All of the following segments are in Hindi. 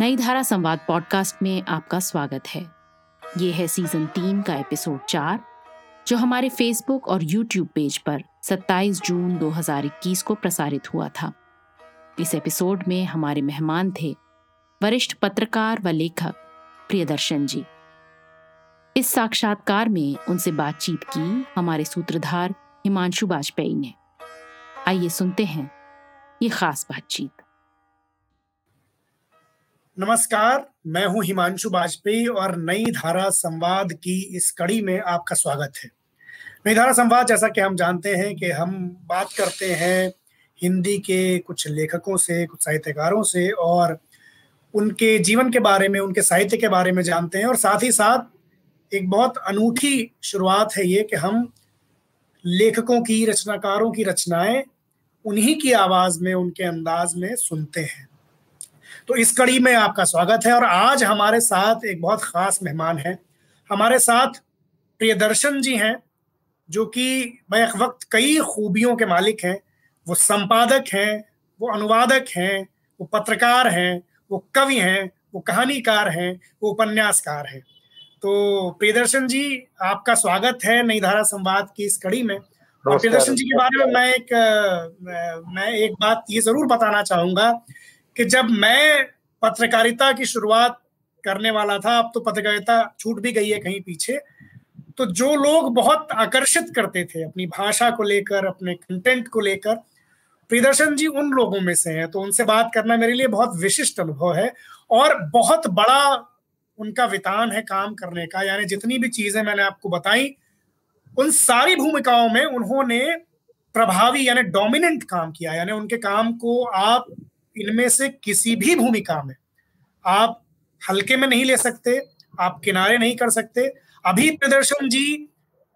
नई धारा संवाद पॉडकास्ट में आपका स्वागत है। ये है सीज़न तीन का एपिसोड चार, जो हमारे फेसबुक और यूट्यूब पेज पर 27 जून 2021 को प्रसारित हुआ था। इस एपिसोड में हमारे मेहमान थे वरिष्ठ पत्रकार व लेखक प्रियदर्शन जी। इस साक्षात्कार में उनसे बातचीत की हमारे सूत्रधार हिमांशु वाजपेयी ने। आइए सुनते हैं ये खास बातचीत। नमस्कार, मैं हूँ हिमांशु वाजपेयी और नई धारा संवाद की इस कड़ी में आपका स्वागत है। नई धारा संवाद, जैसा कि हम जानते हैं कि हम बात करते हैं हिंदी के कुछ लेखकों से, कुछ साहित्यकारों से और उनके जीवन के बारे में, उनके साहित्य के बारे में जानते हैं और साथ ही साथ एक बहुत अनूठी शुरुआत है ये कि हम लेखकों की, रचनाकारों की रचनाएँ उन्हीं की आवाज़ में, उनके अंदाज में सुनते हैं। तो इस कड़ी में आपका स्वागत है और आज हमारे साथ एक बहुत खास मेहमान है। हमारे साथ प्रियदर्शन जी हैं जो कि बैक वक्त कई खूबियों के मालिक हैं। वो संपादक हैं वो अनुवादक हैं वो पत्रकार हैं वो कवि हैं वो कहानीकार हैं वो उपन्यासकार हैं। तो प्रियदर्शन जी आपका स्वागत है नई धारा संवाद की इस कड़ी में। और प्रियदर्शन जी के बारे में मैं एक मैं एक बात ये ज़रूर बताना चाहूँगा कि जब मैं पत्रकारिता की शुरुआत करने वाला था, अब तो पत्रकारिता छूट भी गई है कहीं पीछे तो जो लोग बहुत आकर्षित करते थे अपनी भाषा को लेकर, अपने कंटेंट को लेकर, प्रियदर्शन जी उन लोगों में से हैं तो उनसे बात करना मेरे लिए बहुत विशिष्ट अनुभव है और बहुत बड़ा उनका वितान है काम करने का। यानी जितनी भी चीज़ें मैंने आपको बताई, उन सारी भूमिकाओं में उन्होंने प्रभावी यानी डोमिनेंट काम किया। यानी उनके काम को आप इनमें से किसी भी भूमिका में आप हल्के में नहीं ले सकते, आप किनारे नहीं कर सकते। अभी प्रदर्शन जी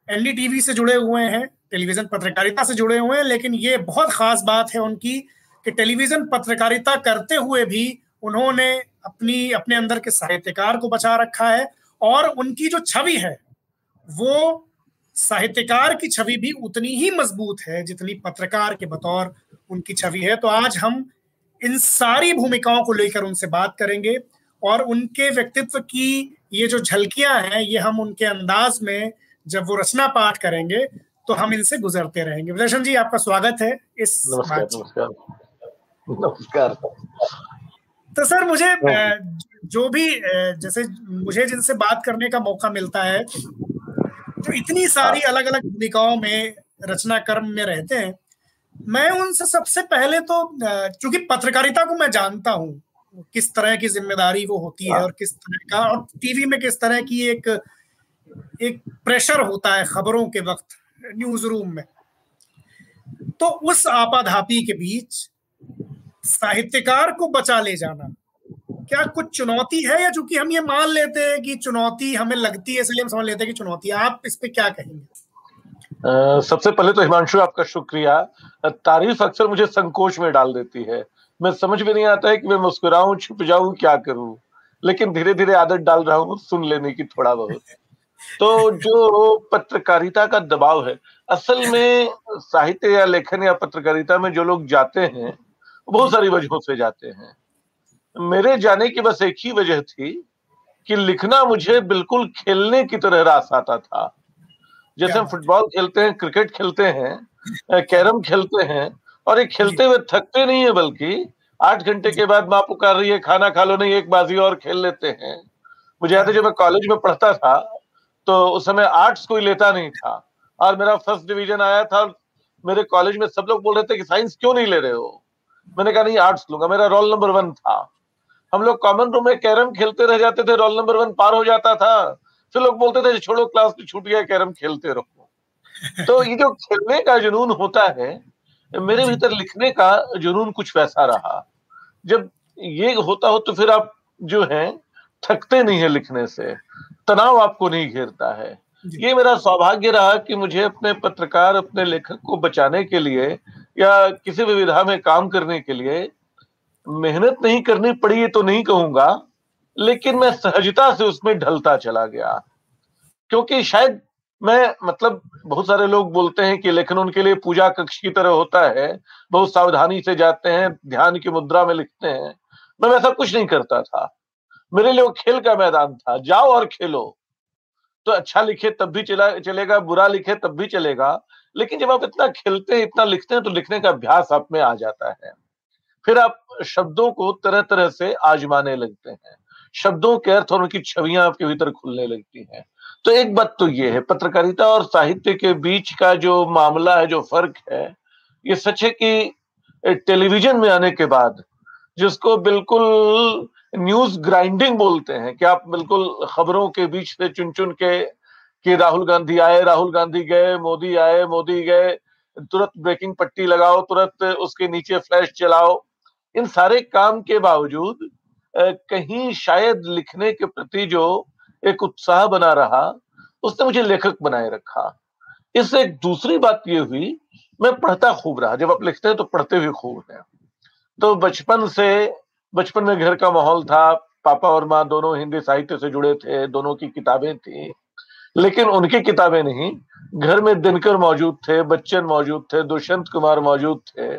एनडीटीवी से जुड़े हुए हैं, टेलीविज़न पत्रकारिता से जुड़े हुए हैं, लेकिन ये बहुत खास बात है उनकी कि टेलीविज़न पत्रकारिता करते हुए भी उन्होंने अपनी, अपने अंदर के साहित्यकार को बचा रखा है और उनकी जो छवि है, वो साहित्यकार की छवि भी उतनी ही मज़बूत है जितनी पत्रकार के बतौर उनकी छवि है। तो आज हम इन सारी भूमिकाओं को लेकर उनसे बात करेंगे और उनके व्यक्तित्व की ये जो झलकियाँ हैं ये हम उनके अंदाज में जब वो रचना पाठ करेंगे तो हम इनसे गुजरते रहेंगे। विदर्शन जी आपका स्वागत है इस नमस्कार नमस्कार। नमस्कार। तो सर मुझे जो भी जैसे मुझे जिनसे बात करने का मौका मिलता है जो इतनी सारी अलग अलग भूमिकाओं में रचना कर्म में रहते हैं मैं उनसे सबसे पहले तो चूँकि पत्रकारिता को मैं जानता हूँ किस तरह की ज़िम्मेदारी वो होती है हाँ। और किस तरह का और टीवी में किस तरह की एक एक प्रेशर होता है खबरों के वक्त न्यूज़ रूम में। तो उस आपाधापी के बीच साहित्यकार को बचा ले जाना क्या कुछ चुनौती है? या चूँकि हम ये मान लेते हैं कि चुनौती हमें लगती है इसलिए हम समझ लेते हैं कि चुनौती है। आप इस पे क्या कहेंगे? सबसे पहले तो हिमांशु, आपका शुक्रिया। तारीफ़ अक्सर मुझे संकोच में डाल देती है। मैं समझ में नहीं आता है कि मैं मुस्कुराऊं, छुप जाऊँ, क्या करूँ। लेकिन धीरे धीरे आदत डाल रहा हूँ सुन लेने की थोड़ा बहुत। तो जो पत्रकारिता का दबाव है, असल में साहित्य या लेखन या पत्रकारिता में जो लोग जाते हैं, बहुत सारी वजहों से जाते हैं। मेरे जाने की बस एक ही वजह थी कि लिखना मुझे बिल्कुल खेलने की तरह रास आता था। जैसे हम फुटबॉल खेलते हैं क्रिकेट खेलते हैं कैरम खेलते हैं और ये खेलते हुए थकते नहीं है बल्कि आठ घंटे के बाद माँ पुकार रही है खाना खा लो नहीं एक बाजी और खेल लेते हैं। मुझे याद है जब मैं कॉलेज में पढ़ता था तो उस समय आर्ट्स कोई लेता नहीं था और मेरा फ़र्स्ट डिवीज़न आया था मेरे कॉलेज में सब लोग बोल रहे थे कि साइंस क्यों नहीं ले रहे हो? मैंने कहा नहीं आर्ट्स लूँगा। मेरा रोल नंबर वन था। हम लोग कॉमन रूम में कैरम खेलते रह जाते थे रोल नंबर वन पार हो जाता था। फिर लोग बोलते थे छोड़ो क्लास की छूट गया कैरम खेलते रहो। तो ये जो खेलने का जुनून होता है मेरे भीतर लिखने का जुनून कुछ वैसा रहा। जब ये होता हो तो फिर आप जो है थकते नहीं है लिखने से। तनाव आपको नहीं घेरता है। ये मेरा सौभाग्य रहा कि मुझे अपने पत्रकार अपने लेखक को बचाने के लिए या किसी भी विधा में काम करने के लिए मेहनत नहीं करनी पड़ी ये तो नहीं कहूँगा। लेकिन मैं सहजता से उसमें ढलता चला गया। क्योंकि शायद मैं मतलब बहुत सारे लोग बोलते हैं कि लेखन उनके लिए पूजा कक्ष की तरह होता है। बहुत सावधानी से जाते हैं, ध्यान की मुद्रा में लिखते हैं। मैं वैसा कुछ नहीं करता था। मेरे लिए वो खेल का मैदान था। जाओ और खेलो। तो अच्छा लिखे तब भी चला, चलेगा, बुरा लिखे तब भी चलेगा। लेकिन जब आप इतना खेलते हैं, इतना लिखते हैं तो लिखने का अभ्यास आप में आ जाता है। फिर आप शब्दों को तरह तरह से आजमाने लगते हैं। शब्दों के अर्थ और उनकी छवियाँ आपके भीतर खुलने लगती हैं। तो एक बात तो ये है, पत्रकारिता और साहित्य के बीच का जो मामला है, जो फ़र्क है, ये सच है कि टेलीविज़न में आने के बाद जिसको बिल्कुल न्यूज़ ग्राइंडिंग बोलते हैं, कि आप बिल्कुल खबरों के बीच से चुन चुन के, कि राहुल गांधी आए, राहुल गांधी गए, मोदी आए, मोदी गए, तुरंत ब्रेकिंग पट्टी लगाओ, तुरंत उसके नीचे फ्लैश चलाओ इन सारे काम के बावजूद कहीं शायद लिखने के प्रति जो एक उत्साह बना रहा, उसने मुझे लेखक बनाए रखा। इससे एक दूसरी बात ये हुई, मैं पढ़ता खूब रहा। जब आप लिखते हैं तो पढ़ते हुए खूब है। तो बचपन से, बचपन में घर का माहौल था, पापा और माँ दोनों हिंदी साहित्य से जुड़े थे, दोनों की किताबें थी। लेकिन उनकी किताबें नहीं, घर में दिनकर मौजूद थे, बच्चन मौजूद थे, दुष्यंत कुमार मौजूद थे।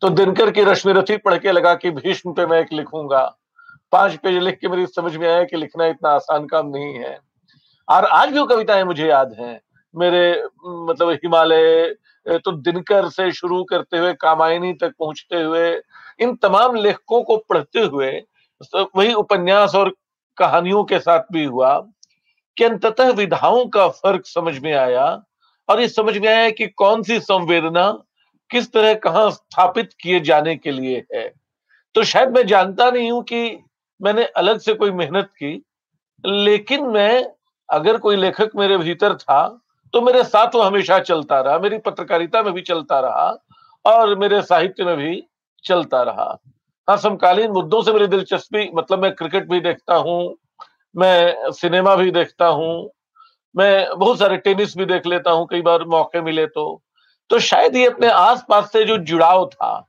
तो दिनकर की रश्मि रथी पढ़ के लगा कि भीष्म पे मैं एक लिखूँगा। पाँच पेज लिख के मेरी समझ में आया कि लिखना इतना आसान काम नहीं है। और आज भी वो कविताएँ मुझे याद हैं। मेरे मतलब हिमालय तो दिनकर से शुरू करते हुए, कामायनी तक पहुँचते हुए, इन तमाम लेखकों को पढ़ते हुए तो वही उपन्यास और कहानियों के साथ भी हुआ कि अंततः विधाओं का फ़र्क समझ में आया और ये समझ में आया कि कौन सी संवेदना किस तरह कहाँ स्थापित किए जाने के लिए है। तो शायद मैं जानता नहीं हूँ कि मैंने अलग से कोई मेहनत की, लेकिन मैं, अगर कोई लेखक मेरे भीतर था तो मेरे साथ वो हमेशा चलता रहा, मेरी पत्रकारिता में भी चलता रहा, और मेरे साहित्य में भी चलता रहा। हाँ समकालीन मुद्दों से मेरी दिलचस्पी मतलब मैं क्रिकेट भी देखता हूँ, मैं सिनेमा भी देखता हूँ, मैं बहुत सारे टेनिस भी देख लेता हूँ, कई बार मौके मिले तो। तो शायद ये अपने आसपास से जो जुड़ाव था,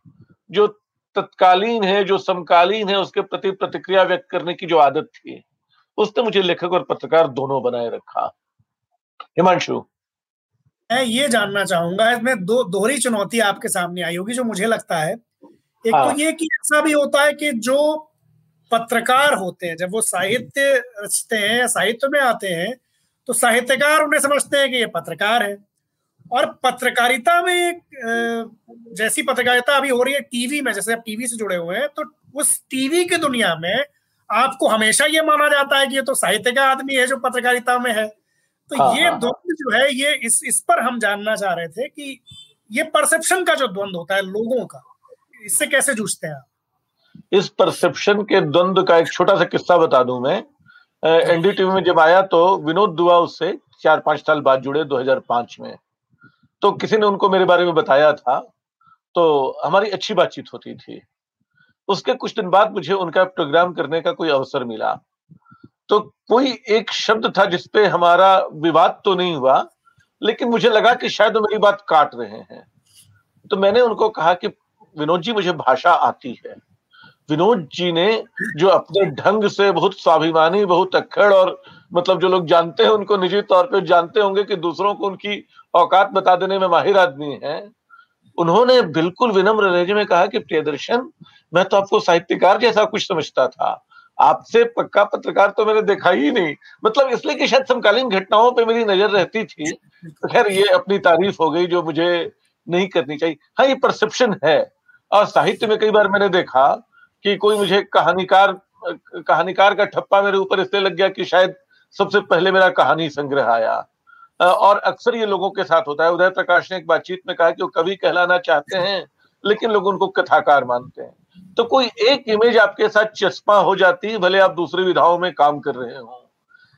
जो तत्कालीन है जो समकालीन है उसके प्रति प्रतिक्रिया व्यक्त करने की जो आदत थी उसने मुझे लेखक और पत्रकार दोनों बनाए रखा। हिमांशु। मैं ये जानना चाहूँगा इसमें दो दोहरी चुनौती आपके सामने आई होगी जो मुझे लगता है। एक तो हाँ। तो ये कि ऐसा भी होता है कि जो पत्रकार होते हैं जब वो साहित्य रचते हैं या साहित्य में आते हैं तो साहित्यकार उन्हें समझते हैं कि ये पत्रकार है। और पत्रकारिता में जैसी पत्रकारिता अभी हो रही है टीवी में जैसे आप टीवी से जुड़े हुए हैं तो उस टीवी की दुनिया में आपको हमेशा ये माना जाता है कि ये तो साहित्य का आदमी है जो पत्रकारिता में है। तो हाँ, ये हाँ, द्वंद जो है ये इस इस पर हम जानना चाह रहे थे कि ये परसेप्शन का जो द्वंद होता है लोगों का इससे कैसे जूझते हैं आप? इस परसेप्शन के द्वंद का एक छोटा सा किस्सा बता दूँ मैं। एनडीटीवी में जब आया तो विनोद दुआ उससे चार पाँच साल बाद जुड़े 2005 में। तो किसी ने उनको मेरे बारे में बताया था तो हमारी अच्छी बातचीत होती थी। उसके कुछ दिन बाद मुझे उनका प्रोग्राम करने का कोई अवसर मिला। तो कोई एक शब्द था जिसपे हमारा विवाद तो नहीं हुआ, लेकिन मुझे लगा कि शायद वो मेरी बात काट रहे हैं। तो मैंने उनको कहा कि, विनोद जी, मुझे भाषा आती है। विनोद जी ने जो अपने ढंग से बहुत स्वाभिमानी, बहुत अक्खड़ और मतलब जो लोग जानते हैं उनको निजी तौर पे जानते होंगे कि दूसरों को उनकी औकात बता देने में माहिर आदमी है। उन्होंने बिल्कुल विनम्र लहजे में कहा कि प्रियदर्शन, मैं तो आपको साहित्यकार जैसा कुछ समझता था। आपसे पक्का पत्रकार तो मैंने देखा ही नहीं। मतलब इसलिए कि शायद समकालीन घटनाओं पे मेरी नज़र रहती थी। तो खैर, ये अपनी तारीफ़ हो गई जो मुझे नहीं करनी चाहिए। हाँ ये परसेप्शन है। और साहित्य में कई बार मैंने देखा कि कोई मुझे कहानीकार कहानीकार का ठप्पा मेरे ऊपर इसलिए लग गया कि शायद सबसे पहले मेरा कहानी संग्रह आया। और अक्सर ये लोगों के साथ होता है। उदय प्रकाश ने एक बातचीत में कहा कि वो कवि कहलाना चाहते हैं, लेकिन लोग उनको कथाकार मानते हैं। तो कोई एक इमेज आपके साथ चस्पा हो जाती है भले आप दूसरी विधाओं में काम कर रहे हो।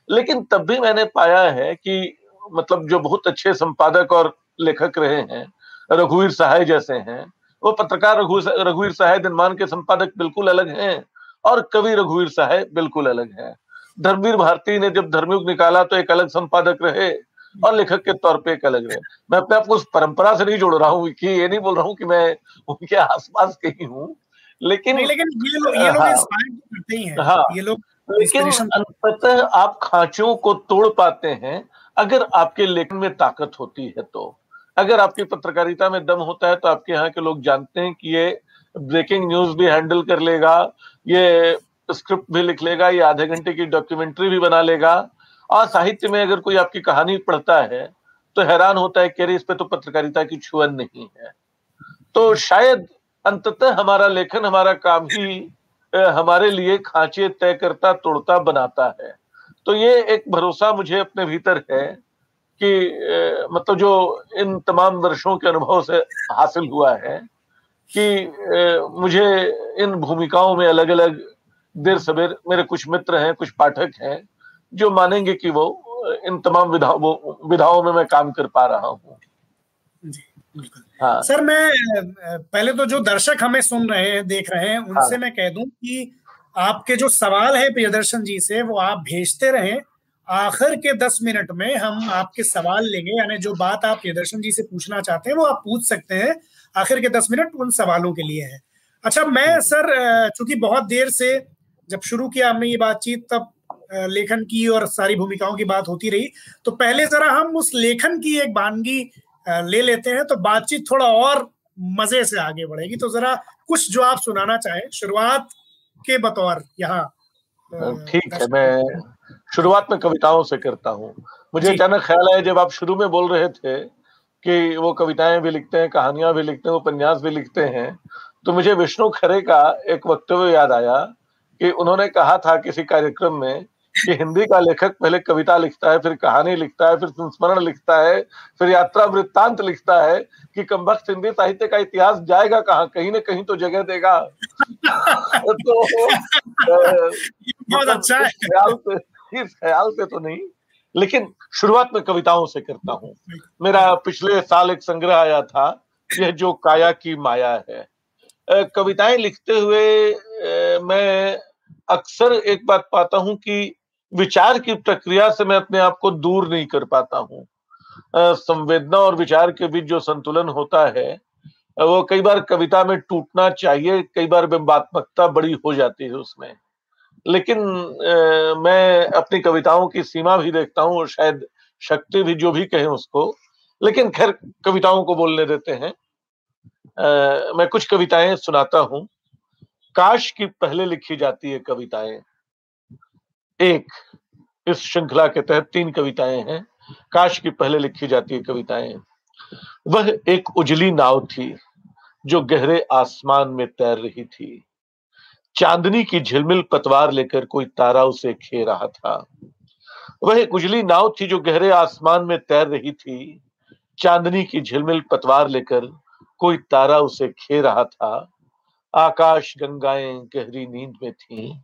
लेकिन तब भी मैंने पाया है कि मतलब जो बहुत अच्छे संपादक और लेखक रहे हैं, रघुवीर सहाय जैसे हैं, वो पत्रकार रघुवीर सहाय दिनमान के संपादक बिल्कुल अलग हैं, और कवि रघुवीर सहाय बिल्कुल अलग है। धर्मवीर भारती ने जब धर्मयुग निकाला तो एक अलग संपादक रहे और लेखक के तौर पे एक अलग रहे। मैं अपने आप को उस परंपरा से नहीं जोड़ रहा हूँ कि ये नहीं बोल रहा हूँ कि मैं उनके आसपास कहीं हूँ लेकिन लेकिन ये लोग ये लोग हाँ, करते ही हैं। हाँ, ये लोग लेकिन अंततः आप खांचों को तोड़ पाते हैं अगर आपके लेखन में ताकत होती है तो। अगर आपकी पत्रकारिता में दम होता है तो आपके यहाँ के लोग जानते हैं कि ये ब्रेकिंग न्यूज़ भी हैंडल कर लेगा ये स्क्रिप्ट भी लिख लेगा, ये आधे घंटे की डॉक्यूमेंट्री भी बना लेगा। और साहित्य में अगर कोई आपकी कहानी पढ़ता है तो हैरान होता है कि अरे, इस पे तो पत्रकारिता की छुअन नहीं है। तो शायद अंततः हमारा लेखन, हमारा काम ही हमारे लिए खांचे तय करता, तोड़ता, बनाता है। तो ये एक भरोसा मुझे अपने भीतर है कि मतलब जो इन तमाम वर्षों के अनुभव से हासिल हुआ है कि मुझे इन भूमिकाओं में अलग अलग देर सवेर मेरे कुछ मित्र हैं कुछ पाठक हैं जो मानेंगे कि वो इन तमाम विधाओं विधाओं में मैं काम कर पा रहा हूँ। हाँ। सर मैं पहले तो जो दर्शक हमें सुन रहे हैं देख रहे हैं उनसे हाँ। मैं कह दूँ कि आपके जो सवाल है प्रियदर्शन जी से वो आप भेजते रहें। आखिर के दस मिनट में हम आपके सवाल लेंगे यानी जो बात आप प्रियदर्शन जी से पूछना चाहते हैं वो आप पूछ सकते हैं। आखिर के दस मिनट उन सवालों के लिए है। अच्छा मैं सर चूँकि बहुत देर से जब शुरू किया हमने ये बातचीत तब लेखन की और सारी भूमिकाओं की बात होती रही। तो पहले जरा हम उस लेखन की एक बानगी ले लेते हैं तो बातचीत थोड़ा और मज़े से आगे बढ़ेगी। तो जरा कुछ जो आप सुनाना चाहें शुरुआत के बतौर यहाँ ठीक है मैं शुरुआत में कविताओं से करता हूँ। मुझे अचानक ख्याल है जब आप शुरू में बोल रहे थे कि वो कविताएँ भी लिखते हैं कहानियाँ भी लिखते हैं उपन्यास भी लिखते हैं तो मुझे विष्णु खरे का एक वक्तव्य याद आया कि उन्होंने कहा था किसी कार्यक्रम में कि हिंदी का लेखक पहले कविता लिखता है फिर कहानी लिखता है फिर संस्मरण लिखता है फिर यात्रा वृत्तांत लिखता है कि कमबख्त हिंदी साहित्य का इतिहास जाएगा कहाँ? कहीं ना कहीं तो जगह देगा। तो बहुत अच्छा है। ख्याल से इस ख्याल से तो नहीं लेकिन शुरुआत में कविताओं से करता हूँ। मेरा पिछले साल एक संग्रह आया था यह जो काया की माया है। कविताएँ लिखते हुए मैं अक्सर एक बात पाता हूँ कि विचार की प्रक्रिया से मैं अपने आप को दूर नहीं कर पाता हूँ। संवेदना और विचार के बीच जो संतुलन होता है वो कई बार कविता में टूटना चाहिए कई बार बिंबात्मकता बड़ी हो जाती है उसमें। लेकिन आ, मैं अपनी कविताओं की सीमा भी देखता हूँ शायद शक्ति भी जो भी कहें उसको लेकिन खैर कविताओं को बोलने देते हैं। आ, मैं कुछ कविताएँ सुनाता हूँ। काश की पहले लिखी जाती है कविताएँ। एक, इस श्रृंखला के तहत तीन कविताएँ हैं। काश की पहले लिखी जाती है कविताएँ। वह एक उजली नाव थी, जो गहरे आसमान में तैर रही थी। चांदनी की झिलमिल पतवार लेकर कोई तारा उसे खे रहा था। वह एक उजली नाव थी, जो गहरे आसमान में तैर रही थी। चांदनी की झिलमिल पतवार लेकर कोई तारा उसे खे रहा था। आकाश गंगाएँ गहरी नींद में थी।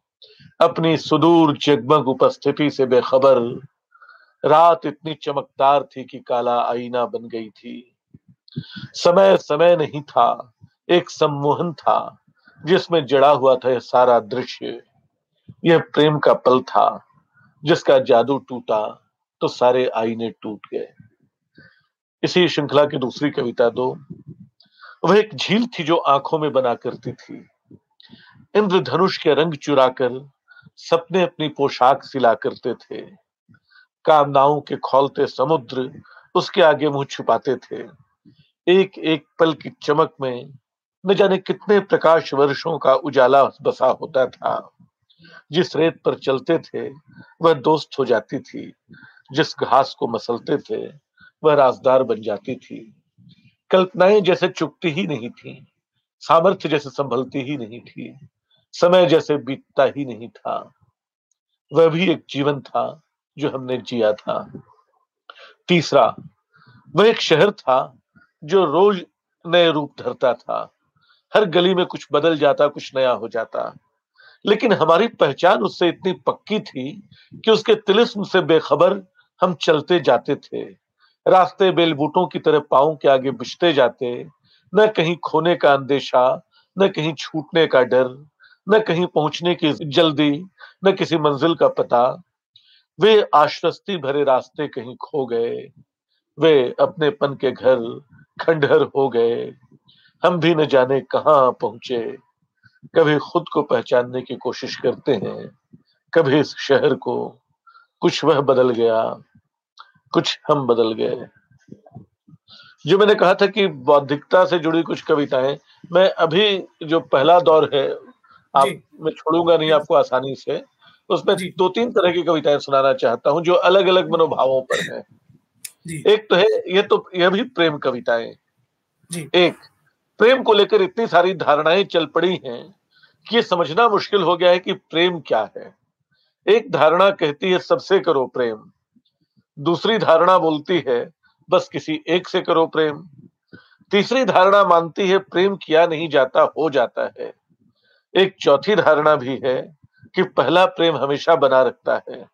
अपनी सुदूर जगमग उपस्थिति से बेखबर, रात इतनी चमकदार थी कि काला आईना बन गई थी। समय समय नहीं था, एक सम्मोहन था, जिसमें जड़ा हुआ था यह सारा दृश्य। यह प्रेम का पल था, जिसका जादू टूटा तो सारे आईने टूट गए। इसी श्रृंखला की दूसरी कविता दो। वह एक झील थी जो आँखों में बना करती थी। इंद्रधनुष के रंग चुराकर सपने अपनी पोशाक सिला करते थे। कामनाओं के खोलते समुद्र उसके आगे मुँह छुपाते थे। एक एक पल की चमक में न जाने कितने प्रकाश वर्षों का उजाला बसा होता था। जिस रेत पर चलते थे, वह दोस्त हो जाती थी। जिस घास को मसलते थे, वह राजदार बन जाती थी। कल्पनाएँ जैसे चुकती ही नहीं थी, सामर्थ्य जैसे संभलती ही नहीं थी, समय जैसे बीतता ही नहीं था। वह भी एक जीवन था जो हमने जिया था। तीसरा, वह एक शहर था जो रोज नए रूप धरता था। हर गली में कुछ बदल जाता, कुछ नया हो जाता। लेकिन हमारी पहचान उससे इतनी पक्की थी कि उसके तिलिस्म से बेखबर हम चलते जाते थे। रास्ते बेलबूटों की तरह पाओ के आगे बिछते जाते, न कहीं खोने का अंदेशा, न कहीं छूटने का डर, न कहीं पहुँचने की जल्दी, न किसी मंजिल का पता। वे आश्वस्ति भरे रास्ते कहीं खो गए, वे अपने पन के घर खंडहर हो गए। हम भी न जाने कहाँ पहुँचे। कभी खुद को पहचानने की कोशिश करते हैं, कभी इस शहर को, कुछ वह बदल गया। कुछ हम बदल गए जो मैंने कहा था कि बौद्धिकता से जुड़ी कुछ कविताएँ मैं अभी जो पहला दौर है आप मैं छोड़ूँगा नहीं आपको आसानी से उसमें दो तीन तरह की कविताएँ सुनाना चाहता हूँ जो अलग अलग मनोभावों पर है। एक तो है ये तो यह भी प्रेम कविताएँ। एक प्रेम को लेकर इतनी सारी धारणाएँ चल पड़ी हैं कि ये समझना मुश्किल हो गया है कि प्रेम क्या है। एक धारणा कहती है सबसे करो प्रेम। दूसरी धारणा बोलती है, बस किसी एक से करो प्रेम। तीसरी धारणा मानती है, प्रेम किया नहीं जाता, हो जाता है। एक चौथी धारणा भी है कि पहला प्रेम हमेशा बना रखता है।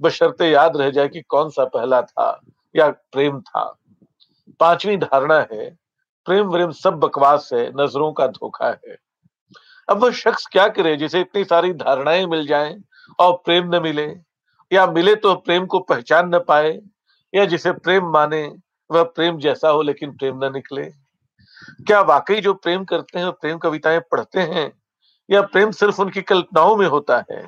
बशर्ते याद रह जाए कि कौन सा पहला था या प्रेम था। पांचवी धारणा है, प्रेम व्रेम सब बकवास है, नज़रों का धोखा है। अब वह शख्स क्या करे जिसे इतनी सारी धारणाएँ मिल जाएँ और प्रेम न मिले? या मिले तो प्रेम को पहचान न पाए, या जिसे प्रेम माने, वह प्रेम जैसा हो लेकिन प्रेम न निकले। क्या वाकई जो प्रेम करते हैं प्रेम कविताएँ पढ़ते हैं, या प्रेम सिर्फ़ उनकी कल्पनाओं में होता है?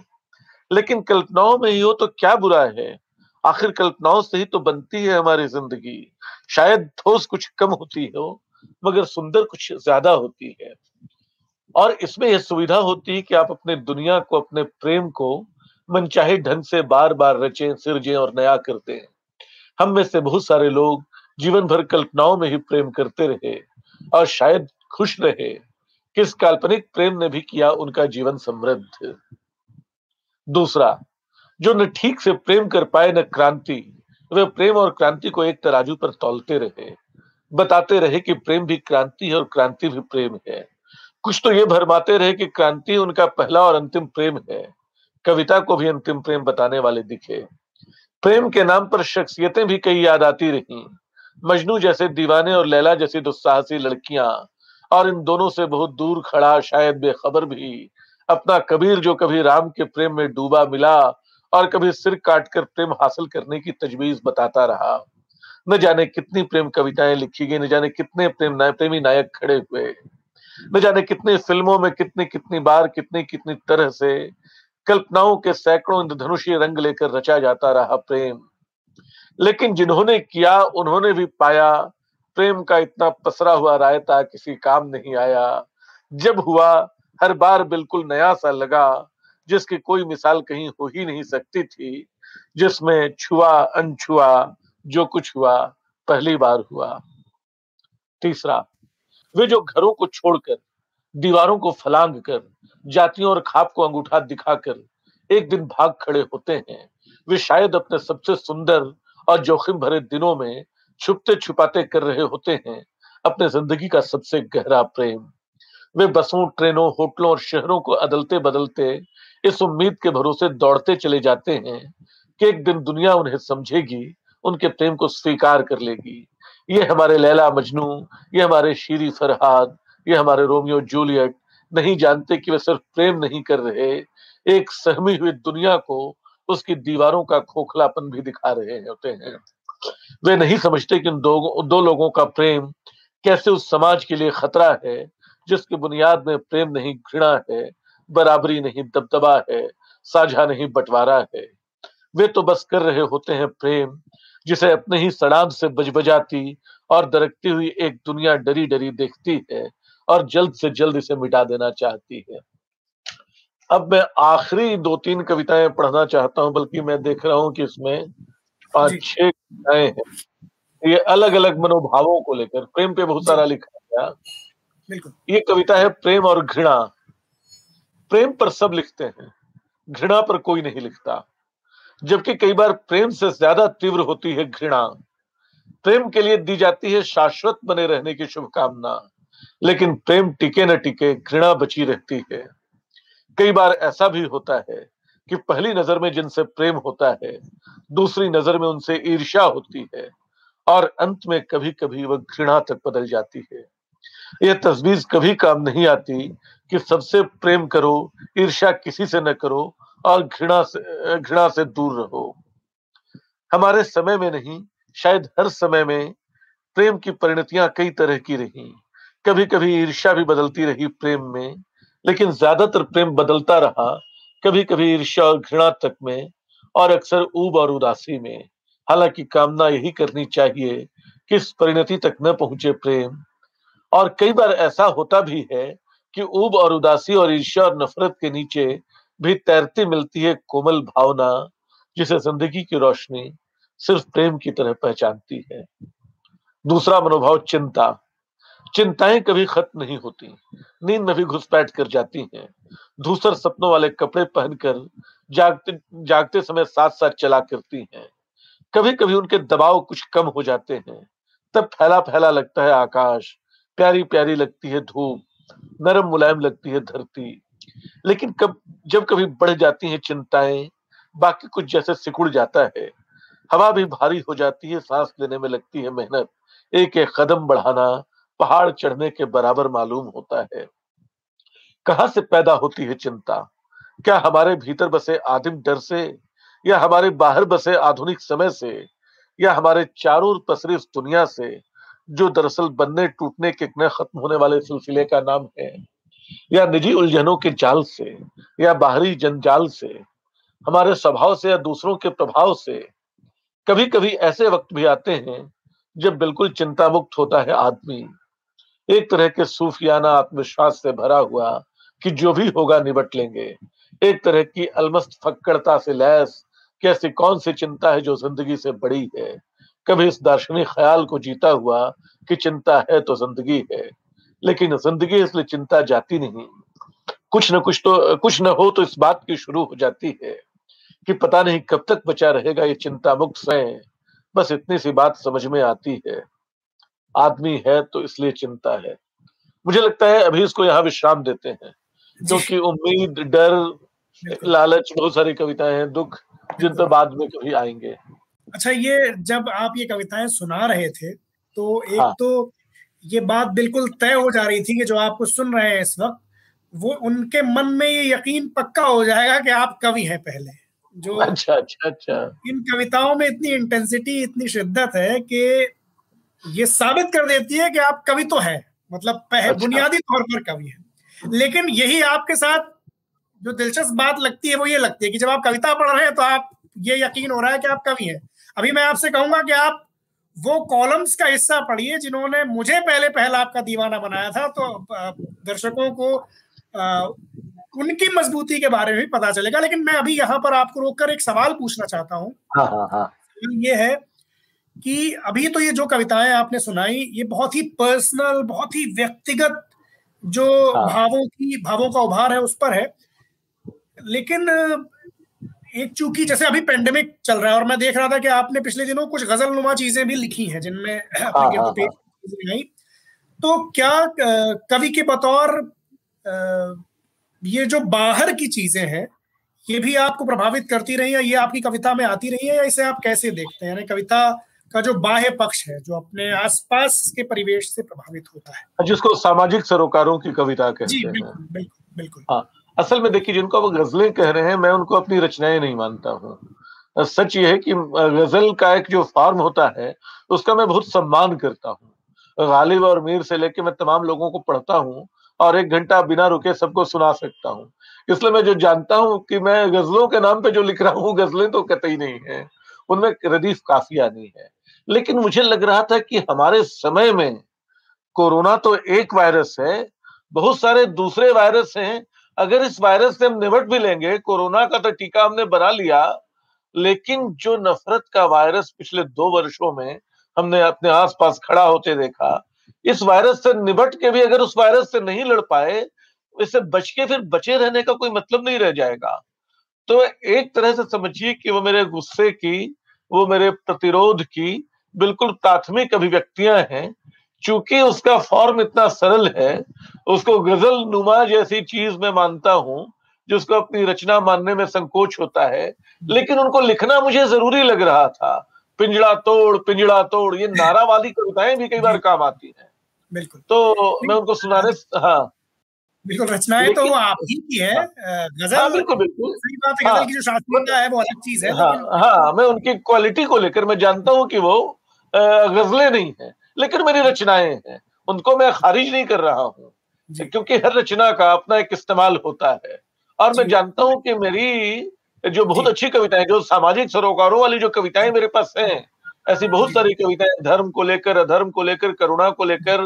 लेकिन कल्पनाओं में ही हो तो क्या बुरा है? आखिर कल्पनाओं से ही तो बनती है हमारी ज़िंदगी। शायद ठोस कुछ कम होती हो, मगर सुंदर कुछ ज़्यादा होती है। और इसमें यह सुविधा होती है कि आप अपने दुनिया को, अपने प्रेम को मनचाहे ढंग से बार बार रचे, सिरजे और नया करते हैं। हम में से बहुत सारे लोग जीवन भर कल्पनाओं में ही प्रेम करते रहे और शायद खुश रहे। किस काल्पनिक प्रेम ने भी किया उनका जीवन समृद्ध? दूसरा, जो न ठीक से प्रेम कर पाए न क्रांति, वे प्रेम और क्रांति को एक तराजू पर तोलते रहे। बताते रहे कि प्रेम भी क्रांति है और क्रांति भी प्रेम है। कुछ तो ये भरमाते रहे कि क्रांति उनका पहला और अंतिम प्रेम है। कविता को भी अंतिम प्रेम बताने वाले दिखे। प्रेम के नाम पर शख्सियतें भी कई याद आती रही। मजनू जैसे दीवाने और लैला जैसी दुस्साहसी लड़कियाँ और इन दोनों से बहुत दूर खड़ा शायद बेखबर भी। अपना कबीर जो कभी राम के प्रेम में डूबा मिला और कभी सिर काट कर प्रेम हासिल करने की तजवीज बताता रहा। न जाने कितनी प्रेम कविताएँ लिखी गई न जाने कितने प्रेम नाय, प्रेमी नायक खड़े हुए। न जाने कितने फ़िल्मों में कितनी कितनी बार कितनी कितनी तरह से कल्पनाओं के सैकड़ों इंद्रधनुषीय रंग लेकर रचा जाता रहा प्रेम। लेकिन जिन्होंने किया, उन्होंने भी पाया। प्रेम का इतना पसरा हुआ रायता किसी काम नहीं आया। जब हुआ, हर बार बिल्कुल नया सा लगा, जिसकी कोई मिसाल कहीं हो ही नहीं सकती थी, जिसमें छुआ, अनछुआ, जो कुछ हुआ, पहली बार हुआ। तीसरा, वे जो घरों को छोड़कर, दीवारों को फलांग कर जातियों और खाप को अंगूठा दिखाकर एक दिन भाग खड़े होते हैं। वे शायद अपने सबसे सुंदर और जोखिम भरे दिनों में छुपते छुपाते कर रहे होते हैं, अपने ज़िंदगी का सबसे गहरा प्रेम। वे बसों, ट्रेनों, होटलों और शहरों को अदलते बदलते इस उम्मीद के भरोसे दौड़ते चले जाते हैं कि एक दिन दुनिया उन्हें समझेगी, उनके प्रेम को स्वीकार कर लेगी। ये हमारे लैला मजनू, ये हमारे शीरी फरहाद, ये हमारे रोमियो जूलियट नहीं जानते कि वे सिर्फ़ प्रेम नहीं कर रहे एक सहमी हुई दुनिया को उसकी दीवारों का खोखलापन भी दिखा रहे होते हैं। वे नहीं समझते कि दो, दो लोगों का प्रेम कैसे उस समाज के लिए खतरा है जिसकी बुनियाद में प्रेम नहीं घृणा है बराबरी नहीं दबदबा है साझा नहीं बंटवारा है। वे तो बस कर रहे होते हैं प्रेम जिसे अपने ही सड़ांत से बजबजाती और दरकती हुई एक दुनिया डरी डरी देखती है और जल्द से जल्द इसे मिटा देना चाहती है। अब मैं आखिरी दो तीन कविताएँ पढ़ना चाहता हूँ बल्कि मैं देख रहा हूँ कि इसमें पाँच छह कविताएँ हैं। ये अलग अलग मनोभावों को लेकर प्रेम पे बहुत सारा लिखा गया। ये कविता है प्रेम और घृणा। प्रेम पर सब लिखते हैं घृणा पर कोई नहीं लिखता। जबकि कई बार प्रेम से ज़्यादा तीव्र होती है घृणा। प्रेम के लिए दी जाती है शाश्वत बने रहने की शुभकामना। लेकिन प्रेम टिके न टिके, घृणा बची रहती है। कई बार ऐसा भी होता है कि पहली नज़र में जिनसे प्रेम होता है, दूसरी नज़र में उनसे ईर्ष्या होती है और अंत में कभी कभी वह घृणा तक बदल जाती है। यह तस्वीर कभी काम नहीं आती कि सबसे प्रेम करो, ईर्ष्या किसी से न करो और घृणा से घृणा से दूर रहो। हमारे समय में नहीं, शायद हर समय में प्रेम की परिणतियाँ कई तरह की रही। कभी कभी ईर्ष्या भी बदलती रही प्रेम में, लेकिन ज़्यादातर प्रेम बदलता रहा कभी कभी ईर्ष्या और घृणा तक में और अक्सर ऊब और उदासी में। हालाँकि कामना यही करनी चाहिए किस परिणति तक न पहुँचे प्रेम। और कई बार ऐसा होता भी है कि ऊब और उदासी और ईर्ष्या और नफरत के नीचे भी तैरती मिलती है कोमल भावना, जिसे ज़िंदगी की रोशनी सिर्फ़ प्रेम की तरह पहचानती है। दूसरा मनोभाव चिंता। चिंताएँ कभी खत्म नहीं होती। नींद में भी घुसपैठ कर जाती हैं। धूसर सपनों वाले कपड़े पहनकर जागते जागते समय साथ साथ चला करती हैं। कभी कभी उनके दबाव कुछ कम हो जाते हैं। तब फैला फैला लगता है आकाश। प्यारी प्यारी लगती है धूप। नरम मुलायम लगती है धरती। लेकिन कब, जब कभी बढ़ जाती हैं चिंताएँ, बाकी कुछ जैसे सिकुड़ जाता है। हवा भी भारी हो जाती है, सांस लेने में लगती है मेहनत। एक एक कदम बढ़ाना पहाड़ चढ़ने के बराबर मालूम होता है। कहाँ से पैदा होती है चिंता? क्या हमारे भीतर बसे आदिम डर से, या हमारे बाहर बसे आधुनिक समय से, या हमारे चारों पसरी इस दुनिया से, जो दरअसल बनने टूटने के न खत्म होने वाले सिलसिले का नाम है? या निजी उलझनों के जाल से, या बाहरी जंजाल से, हमारे स्वभाव से या दूसरों के प्रभाव से? कभी कभी ऐसे वक्त भी आते हैं, जब बिल्कुल चिंता मुक्त होता है आदमी। एक तरह के सूफियाना आत्मविश्वास से भरा हुआ कि जो भी होगा निबट लेंगे। एक तरह की अलमस्त फक्कड़ता से लैस कैसी कौन सी चिंता है जो ज़िंदगी से बड़ी है? कभी इस दार्शनिक ख्याल को जीता हुआ कि चिंता है तो ज़िंदगी है, लेकिन ज़िंदगी इसलिए चिंता जाती नहीं। कुछ न कुछ तो कुछ न हो तो इस बात की शुरू हो जाती है कि पता नहीं कब तक बचा रहेगा ये चिंता मुक्त से बस इतनी सी बात समझ में आती है। आदमी है तो इसलिए चिंता है। मुझे लगता है अभी इसको यहाँ विश्राम देते हैं क्योंकि उम्मीद डर लालच बहुत सारी कविताएँ हैं दुख जिन पर बाद में कभी आएँगे। अच्छा ये जब आप ये कविताएँ सुना रहे थे तो एक हाँ. तो ये बात बिल्कुल तय हो जा रही थी कि जो आपको सुन रहे हैं इस वक्त वो उनके मन में ये यकीन पक्का हो जाएगा कि आप कवि हैं पहले। जो अच्छा अच्छा अच्छा। इन कविताओं में इतनी इंटेंसिटी इतनी शिद्दत है कि ये साबित कर देती है कि आप कवि तो है मतलब अच्छा। बुनियादी तौर पर कवि है लेकिन यही आपके साथ जो दिलचस्प बात लगती है वो ये लगती है कि जब आप कविता पढ़ रहे हैं तो आप ये यकीन हो रहा है कि आप कवि हैं अभी मैं आपसे कहूँगा कि आप वो कॉलम्स का हिस्सा पढ़िए जिन्होंने मुझे पहले पहला आपका दीवाना बनाया था तो दर्शकों को उनकी मजबूती के बारे में भी पता चलेगा लेकिन मैं अभी यहाँ पर आपको रोककर एक सवाल पूछना चाहता हूँ हाँ, हाँ, हाँ. ये है कि अभी तो ये जो कविताएँ आपने सुनाई ये बहुत ही पर्सनल बहुत ही व्यक्तिगत जो हाँ. भावों की भावों का उभार है उस पर है लेकिन एक चूँकि जैसे अभी पेंडेमिक चल रहा है और मैं देख रहा था कि आपने पिछले दिनों कुछ गज़ल नुमा चीज़ें भी लिखी हैं जिनमें हाँ, हाँ, हाँ. तो क्या कवि के बतौर ये जो बाहर की चीज़ें हैं ये भी आपको प्रभावित करती रही है ये आपकी कविता में आती रही है या इसे आप कैसे देखते हैं कविता का जो बाह्य पक्ष है जो अपने आसपास के परिवेश से प्रभावित होता है। जिसको सामाजिक सरोकारों की कविता कहते जी बिल्कुल बिल्कुल बिल्कुल। हाँ असल में देखिए जिनको वो गजलें कह रहे हैं मैं उनको अपनी रचनाएँ नहीं मानता हूँ। सच ये है कि गज़ल का एक जो फॉर्म होता है उसका मैं बहुत सम्मान करता हूँ। गालिब और मीर से लेके मैं तमाम लोगों को पढ़ता हूँ और एक घंटा बिना रुके सबको सुना सकता हूँ। इसलिए मैं जो जानता हूँ कि मैं गजलों के नाम पे जो लिख रहा हूँ गजलें तो कतई नहीं है। उनमें रदीफ काफिया नहीं है। लेकिन मुझे लग रहा था कि हमारे समय में कोरोना तो एक वायरस है, बहुत सारे दूसरे वायरस हैं। अगर इस वायरस से हम निपट भी लेंगे, कोरोना का तो टीका हमने बना लिया, लेकिन जो नफरत का वायरस पिछले दो वर्षों में हमने अपने आसपास खड़ा होते देखा, इस वायरस से निबट के भी अगर उस वायरस से नहीं लड़ पाए, इससे बच के फिर बचे रहने का कोई मतलब नहीं रह जाएगा। तो एक तरह से समझिए कि वो मेरे गुस्से की, वो मेरे प्रतिरोध की बिल्कुल प्राथमिक अभिव्यक्तियाँ हैं। चूँकि उसका फॉर्म इतना सरल है उसको गज़ल नुमा जैसी चीज़ मैं मानता हूँ जिसको अपनी रचना मानने में संकोच होता है लेकिन उनको लिखना मुझे ज़रूरी लग रहा था। पिंजड़ा तोड़ पिंजड़ा तोड़ ये नारा वाली कविताएँ भी कई बार काम आती हैं। बिल्कुल। तो मैं उनको सुनाने हाँ। बिल्कुल रचनाएँ तो आप ही की है हाँ, गज़ल हाँ, बिल्कुल बिल्कुल। सही बात है गज़ल हाँ, की जो शास्त्रीयता है वो अलग चीज़ है हाँ, हाँ मैं उनकी क्वालिटी को लेकर मैं जानता हूँ कि वो गजलें नहीं है लेकिन मेरी रचनाएँ हैं। उनको मैं खारिज नहीं कर रहा हूँ क्योंकि हर रचना का अपना एक इस्तेमाल होता है। और मैं जानता हूँ कि मेरी जो बहुत अच्छी कविताएँ जो सामाजिक सरोकारों वाली जो कविताएँ मेरे पास हैं ऐसी बहुत सारी कविताएँ धर्म को लेकर अधर्म को लेकर करुणा को लेकर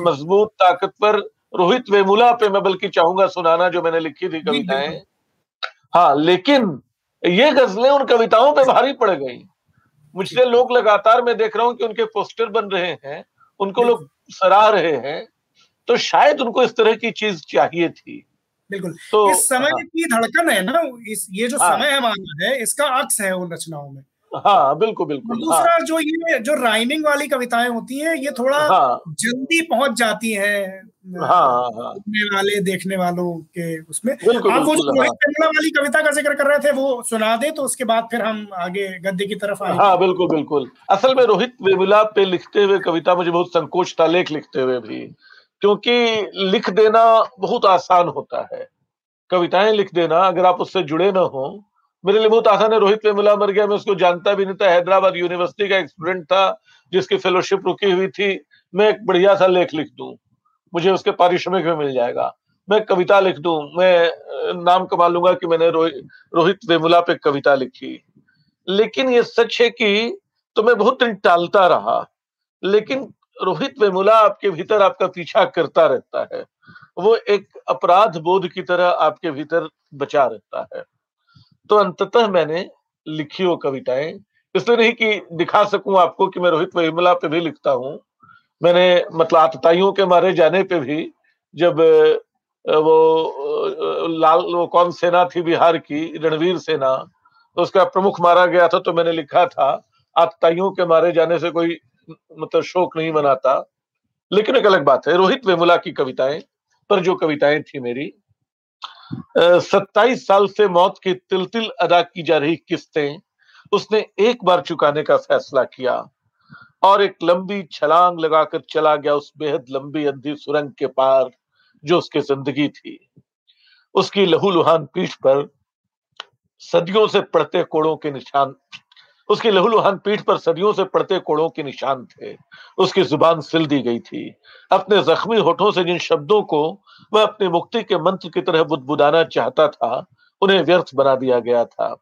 मज़बूत ताकतवर रोहित वेमुला पे मैं बल्कि चाहूँगा सुनाना जो मैंने लिखी थी कविताएँ। हाँ लेकिन ये गजलें उन कविताओं पे भारी पड़ गई। मुझसे लोग लगातार मैं देख रहा हूँ कि उनके पोस्टर बन रहे हैं उनको लोग सराह रहे हैं तो शायद उनको इस तरह की चीज़ चाहिए थी। बिल्कुल। तो इस समय हाँ, की धड़कन है ना इस ये जो हाँ, समय हमारा है इसका अक्स है उन रचनाओं में। हाँ बिल्कुल बिल्कुल दूसरा हाँ, जो ये जो राइमिंग वाली कविताएँ होती हैं ये थोड़ा हाँ, जल्दी पहुँच जाती हैं हाँ, हाँ, हाँ। वाले देखने वालों के उसमें। आप वो जो रोहित हाँ, वाली कविता का ज़िक्र कर रहे थे वो सुना दे तो उसके बाद फिर हम आगे गद्दे की तरफ़ आए हाँ बिल्कुल बिल्कुल। असल में रोहित वेमुला पे लिखते हुए कविता मुझे बहुत संकोच था लेख लिखते हुए भी। क्योंकि लिख देना बहुत आसान होता है। कविताएँ लिख देना अगर आप उससे जुड़े ना हो मेरे लिए बहुत आसान है। रोहित वेमुला मर गया, मैं उसको जानता भी नहीं था। हैदराबाद यूनिवर्सिटी का एक स्टूडेंट था, जिसकी फेलोशिप रुकी हुई थी। मैं एक बढ़िया सा लेख लिख दूँ। मुझे उसके पारिश्रमिक भी मिल जाएगा। मैं कविता लिख दूँ। मैं नाम कमा लूँगा कि मैंने रोहित वेमुला पे कविता लिखी। लेकिन ये सच है कि तो मैं बहुत दिन टालता रहा। लेकिन रोहित वेमुला आपके भीतर आपका पीछा करता रहता है। वो एक अपराध बोध की तरह आपके भीतर बचा रहता है। तो अंततः मैंने लिखी वो कविताएँ। इसलिए नहीं कि दिखा सकूँ आपको कि मैं रोहित वेमुला पे भी लिखता हूँ। मैंने मतलब आतताइयों के मारे जाने पे भी जब वो लाल, वो कौन सेना थी बिहार की, रणवीर सेना तो उसका प्रमुख मारा गया था तो मैंने लिखा था, आतताइयों के मारे जाने से कोई मतलब शोक नहीं मनाता। लेकिन एक अलग बात है, रोहित वेमुला की कविताएँ, पर जो कविताएँ थी मेरी सत्ताईस साल से मौत की तिल तिल अदा की जा रही किस्तें उसने एक बार चुकाने का फैसला किया और एक लंबी छलांग लगाकर चला गया उस बेहद लंबी अंधी सुरंग के पार जो उसकी ज़िंदगी थी। उसकी लहूलुहान पीठ पर सदियों से पड़ते कोड़ों के निशान उसकी लहूलुहान पीठ पर सदियों से पड़ते कोड़ों के निशान थे। उसकी ज़ुबान सिल दी गई थी। अपने जख्मी होठों से जिन शब्दों को वह अपनी मुक्ति के मंत्र की तरह बुदबुदाना चाहता था, उन्हें व्यर्थ बना दिया गया था।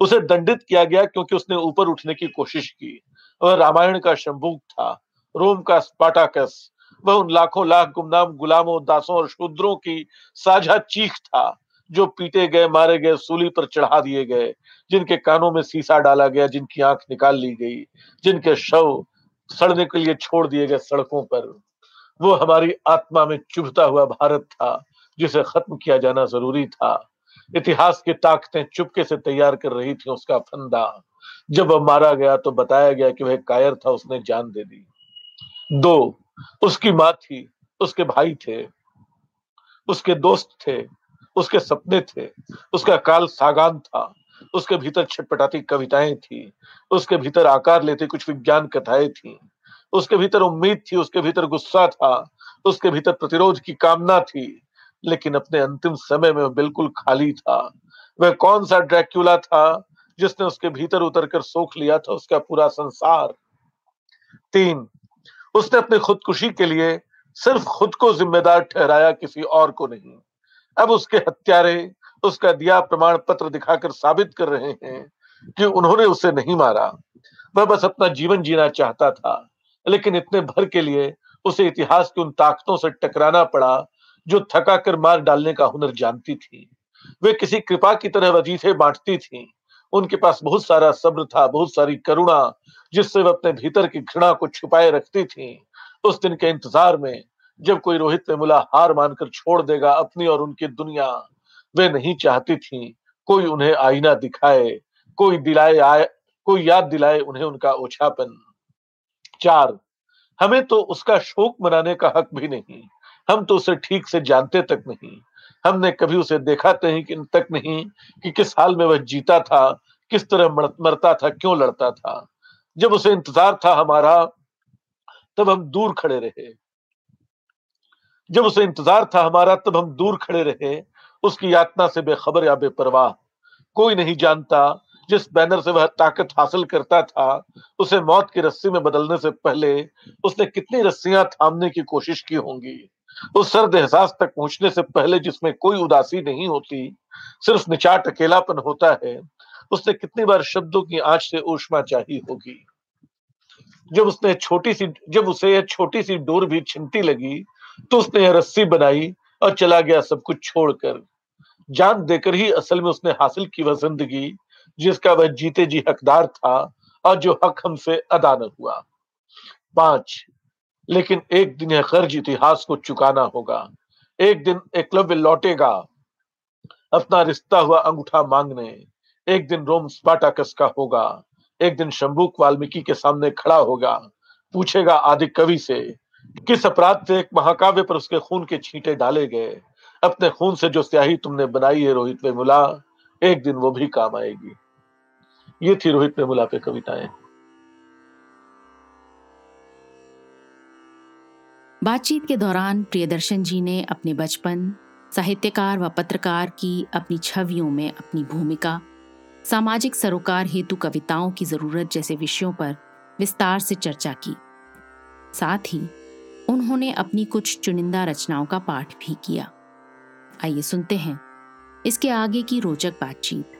उसे दंडित किया गया क्योंकि उसने ऊपर उठने की कोशिश की। वह रामायण का शंभुक था, रोम का स्पाटाकस। वह उन लाखों लाख गुमनाम गुलामों, दासों और शूद्रों की साझा चीख था। जो पीटे गए, मारे गए, सूली पर चढ़ा दिए गए, जिनके कानों में सीसा डाला गया, जिनकी आँख निकाल ली गई, जिनके शव सड़ने के लिए छोड़ दिए गए सड़कों पर, वो हमारी आत्मा में चुभता हुआ भारत था, जिसे खत्म किया जाना ज़रूरी था। इतिहास की ताकतें चुपके से तैयार कर रही थी उसका फंदा। जब वह मारा गया तो बताया गया कि वह कायर था, उसने जान दे दी। दो, उसकी माँ थी, उसके भाई थे, उसके दोस्त थे उसके सपने थे, उसका काल सागान था, उसके भीतर छटपटाती कविताएँ थी, उसके भीतर आकार लेते कुछ विज्ञान कथाएँ थी, उसके भीतर उम्मीद थी, उसके भीतर गुस्सा था, उसके भीतर प्रतिरोध की कामना थी, लेकिन अपने अंतिम समय में बिल्कुल खाली था। वह कौन सा ड्रैक्यूला था जिसने उसके भीतर उतर कर सोख लिया था उसका पूरा संसार? तीन, उसने अपनी खुदकुशी के लिए सिर्फ़ खुद को जिम्मेदार ठहराया किसी और को नहीं। अब उसके हत्यारे, उसका दिया प्रमाण पत्र दिखाकर साबित कर रहे हैं कि उन्होंने उसे नहीं मारा। वह बस अपना जीवन जीना चाहता था, लेकिन इतने भर के लिए उसे इतिहास की उन ताकतों से टकराना पड़ा, जो थका कर मार डालने का हुनर जानती थी। वे किसी कृपा की तरह वजीफे बांटती थी। उनके पास बहुत सारा सब्र था, बहुत सारी करुणा, जिससे वह अपने भीतर की घृणा को छुपाए रखती थी। उस दिन के इंतज़ार में जब कोई रोहित वेमुला हार मानकर छोड़ देगा अपनी और उनकी दुनिया। वे नहीं चाहती थी, कोई उन्हें आईना दिखाए, कोई दिलाए आए कोई याद दिलाए उन्हें उनका ओछापन। चार, हमें तो उसका शोक मनाने का हक भी नहीं। हम तो उसे ठीक से जानते तक नहीं। हमने कभी उसे देखा नहीं तक नहीं कि किस हाल में वह जीता था, किस तरह मरता था, क्यों लड़ता था। जब उसे इंतज़ार था हमारा, तब हम दूर खड़े रहे। जब उसे इंतज़ार था हमारा, तब हम दूर खड़े रहे। उसकी यातना से बेखबर या बेपरवाह। कोई नहीं जानता जिस बैनर से वह ताकत हासिल करता था, उसे मौत की रस्सी में बदलने से पहले उसने कितनी रस्सियाँ थामने की कोशिश की होंगी। उस सर्द एहसास तक पहुँचने से पहले जिसमें कोई उदासी नहीं होती, सिर्फ़ निचाट अकेलापन होता है, उसने कितनी बार शब्दों की आँच से ऊष्मा चाही होगी। जब उसने छोटी सी, जब उसे यह छोटी सी डोर भी छिनती लगी तो उसने यह रस्सी बनाई और चला गया सब कुछ छोड़कर। जान देकर ही असल में उसने हासिल की वह ज़िंदगी, जिसका वह जीते जी हकदार था और जो हक हमसे अदा न हुआ। पाँच, लेकिन एक दिन यह कर्ज इतिहास को चुकाना होगा। एक दिन एकलव्य लौटेगा। अपना रिश्ता हुआ अंगूठा मांगने। एक दिन रोम स्पाटाकस का होगा। एक दिन शंभुक वाल्मीकि के सामने खड़ा होगा। पूछेगा आदि कवि से किस अपराध से एक महाकाव्य पर उसके खून के छींटे डाले गए? अपने खून से जो स्याही तुमने बनाई है रोहित में मुला एक दिन वो भी काम आएगी। ये थी रोहित में मुला पे कविताएँ। बातचीत के दौरान प्रियदर्शन जी ने अपने बचपन, साहित्यकार व पत्रकार की अपनी छवियों में अपनी भूमिका, सामाजिक सरोकार हेतु कविताओं की ज़रूरत जैसे विषयों पर विस्तार से चर्चा की। साथ ही उन्होंने अपनी कुछ चुनिंदा रचनाओं का पाठ भी किया आइए सुनते हैं इसके आगे की रोचक बातचीत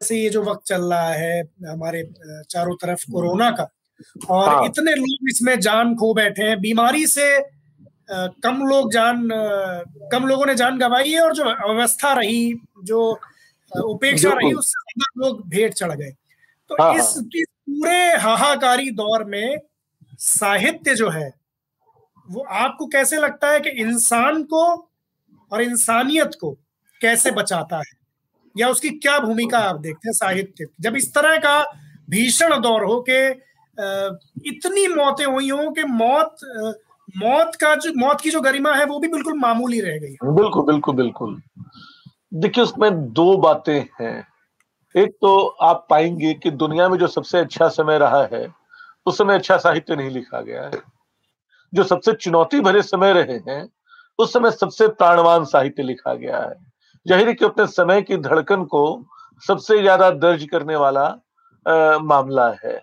से ये जो वक्त चल रहा है हमारे चारों तरफ़ कोरोना का और हाँ। इतने लोग इसमें जान खो बैठे हैं बीमारी से कम लोग जान कम लोगों ने जान गंवाई है और जो अवस्था रही जो उपेक्षा रही उससे लोग भेंट चढ़ गए। तो हाँ, इस, हाँ। इस पूरे हाहाकारी दौर में साहित्य जो है वो आपको कैसे लगता है कि इंसान को और इंसानियत को कैसे बचाता है? या उसकी क्या भूमिका आप देखते हैं साहित्य? जब इस तरह का भीषण दौर हो के इतनी मौतें हुई हो कि मौत मौत का जो मौत की जो गरिमा है वो भी बिल्कुल मामूली रह गई बिल्कुल बिल्कुल बिल्कुल। देखिए उसमें दो बातें हैं। एक तो आप पाएँगे कि दुनिया में जो सबसे अच्छा समय रहा है उस समय अच्छा साहित्य नहीं लिखा गया है। जो सबसे चुनौती भरे समय रहे हैं उस समय सबसे प्राणवान साहित्य लिखा गया है। ज़ाहिर कि अपने समय की धड़कन को सबसे ज़्यादा दर्ज करने वाला आ, मामला है।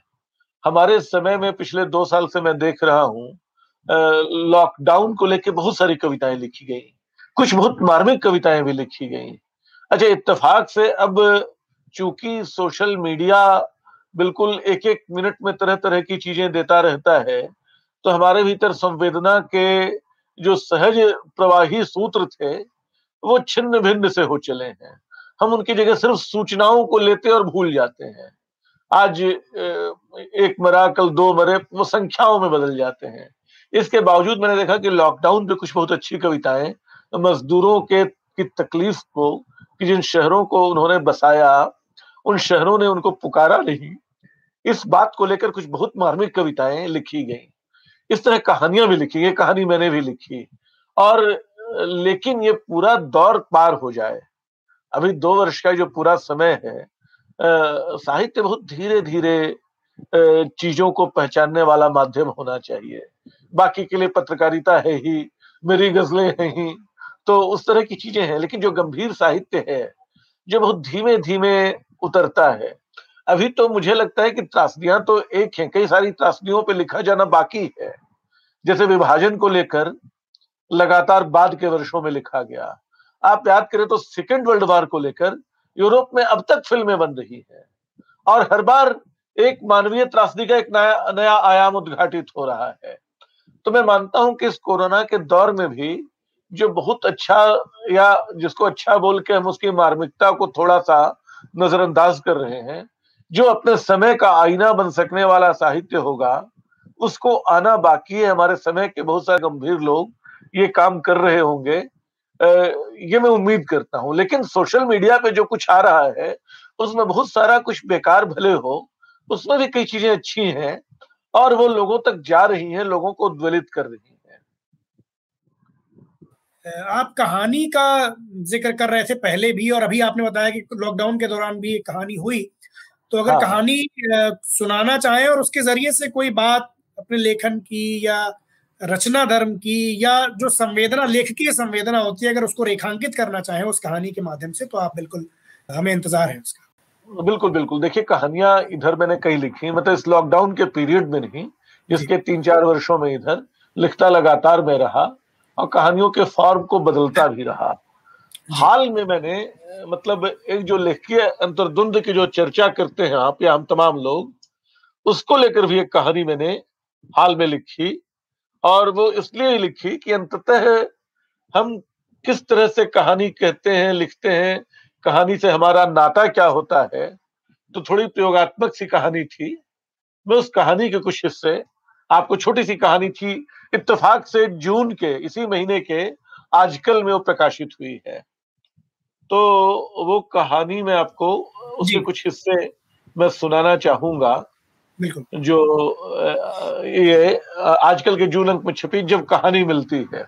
हमारे समय में पिछले दो साल से मैं देख रहा हूँ लॉकडाउन को लेकर बहुत सारी कविताएँ लिखी गई। कुछ बहुत मार्मिक कविताएँ भी लिखी गई। अच्छा इत्तेफाक से अब चूँकि सोशल मीडिया बिल्कुल एक एक मिनट में तरह तरह की चीज़ें देता रहता है तो हमारे भीतर संवेदना के जो सहज प्रवाही सूत्र थे, वो छिन्न भिन्न से हो चले हैं। हम उनकी जगह सिर्फ़ सूचनाओं को लेते और भूल जाते हैं। आज एक मरा, कल दो मरे, वो संख्याओं में बदल जाते हैं। इसके बावजूद मैंने देखा कि लॉकडाउन पे कुछ बहुत अच्छी कविताएँ मजदूरों के, की तकलीफ़ को, कि जिन शहरों को उन्होंने बसाया, उन शहरों ने उनको पुकारा नहीं। इस बात को लेकर कुछ बहुत मार्मिक कविताएँ लिखी गई। इस तरह कहानियाँ भी लिखी गई, कहानी मैंने भी लिखी और, लेकिन ये पूरा दौर पार हो जाए, अभी दो वर्ष का जो पूरा समय है साहित्य बहुत धीरे धीरे चीज़ों को पहचानने वाला माध्यम होना चाहिए। बाकी के लिए पत्रकारिता है ही, मेरी गजलें हैं ही तो उस तरह की चीज़ें हैं, लेकिन जो गंभीर साहित्य है, जो बहुत धीमे धीमे उतरता है, अभी तो मुझे लगता है कि त्रासदियाँ तो एक है, कई सारी त्रासदियों पे लिखा जाना बाकी है। जैसे विभाजन को लेकर लगातार बाद के वर्षों में लिखा गया। आप याद करें तो सेकेंड वर्ल्ड वार को लेकर यूरोप में अब तक फ़िल्में बन रही है, और हर बार एक मानवीय त्रासदी का एक नया नया आयाम उद्घाटित हो रहा है। तो मैं मानता हूँ कि इस कोरोना के दौर में भी जो बहुत अच्छा या जिसको अच्छा बोल के हम उसकी मार्मिकता को थोड़ा सा नजरअंदाज कर रहे हैं, जो अपने समय का आईना बन सकने वाला साहित्य होगा, उसको आना बाकी है। हमारे समय के बहुत सारे गंभीर लोग ये काम कर रहे होंगे। ये मैं उम्मीद करता हूँ। लेकिन सोशल मीडिया पे जो कुछ आ रहा है, उसमें बहुत सारा कुछ बेकार भले हो, उसमें भी कई चीज़ें अच्छी हैं और वो लोगों तक जा रही हैं, लोगों को उद्वलित कर रही हैं। आप कहानी का ज़िक्र कर रहे थे पहले भी और अभी आपने बताया कि लॉकडाउन के दौरान भी एक कहानी हुई। तो अगर हाँ। कहानी सुनाना चाहें और उसके ज़रिए से कोई बात अपने लेखन की या रचना धर्म की या जो संवेदना लेखकीय संवेदना होती है अगर उसको रेखांकित करना चाहें उस कहानी के माध्यम से तो आप बिल्कुल हमें इंतज़ार है उसका। बिल्कुल बिल्कुल। देखिए कहानियाँ इधर मैंने कई लिखी मतलब इस लॉकडाउन के पीरियड में नहीं जिसके तीन चार वर्षों में इधर लिखता लगातार मैं रहा। और कहानियों के फॉर्म को बदलता भी रहा। हाल में मैंने मतलब एक जो लेखकीय अंतर्द्वंद की जो चर्चा करते हैं आप या हम तमाम लोग उसको लेकर भी एक कहानी मैंने हाल में लिखी। और वो इसलिए लिखी कि अंततः हम किस तरह से कहानी कहते हैं लिखते हैं कहानी से हमारा नाता क्या होता है तो थोड़ी प्रयोगात्मक सी कहानी थी। मैं उस कहानी के कुछ हिस्से आपको छोटी सी कहानी थी इत्तेफाक से जून के इसी महीने के आजकल में वो प्रकाशित हुई है। तो वो कहानी में आपको उसके कुछ हिस्से मैं सुनाना चाहूँगा। जो ये आजकल के जून अंक में छपी जब कहानी मिलती है।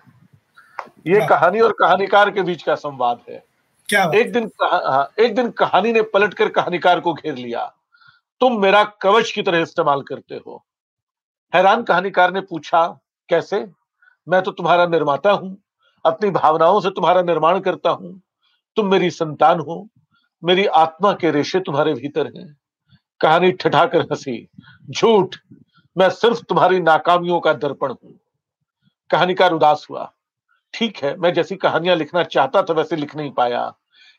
ये कहानी और कहानीकार के बीच का संवाद है। क्या एक दिन हाँ, एक दिन कहानी ने पलटकर कहानीकार को घेर लिया। तुम मेरा कवच की तरह इस्तेमाल करते हो। हैरान कहानीकार ने पूछा कैसे? मैं तो तुम्हारा निर्माता हूँ। अपनी भावनाओं से तुम्हारा निर्माण करता हूँ। तुम मेरी संतान हो। मेरी आत्मा के रेशे तुम्हारे भीतर हैं। कहानी ठठाकर हँसी। झूठ! मैं सिर्फ़ तुम्हारी नाकामियों का दर्पण हूँ। कहानीकार उदास हुआ। ठीक है, मैं जैसी कहानियाँ लिखना चाहता था वैसे लिख नहीं पाया।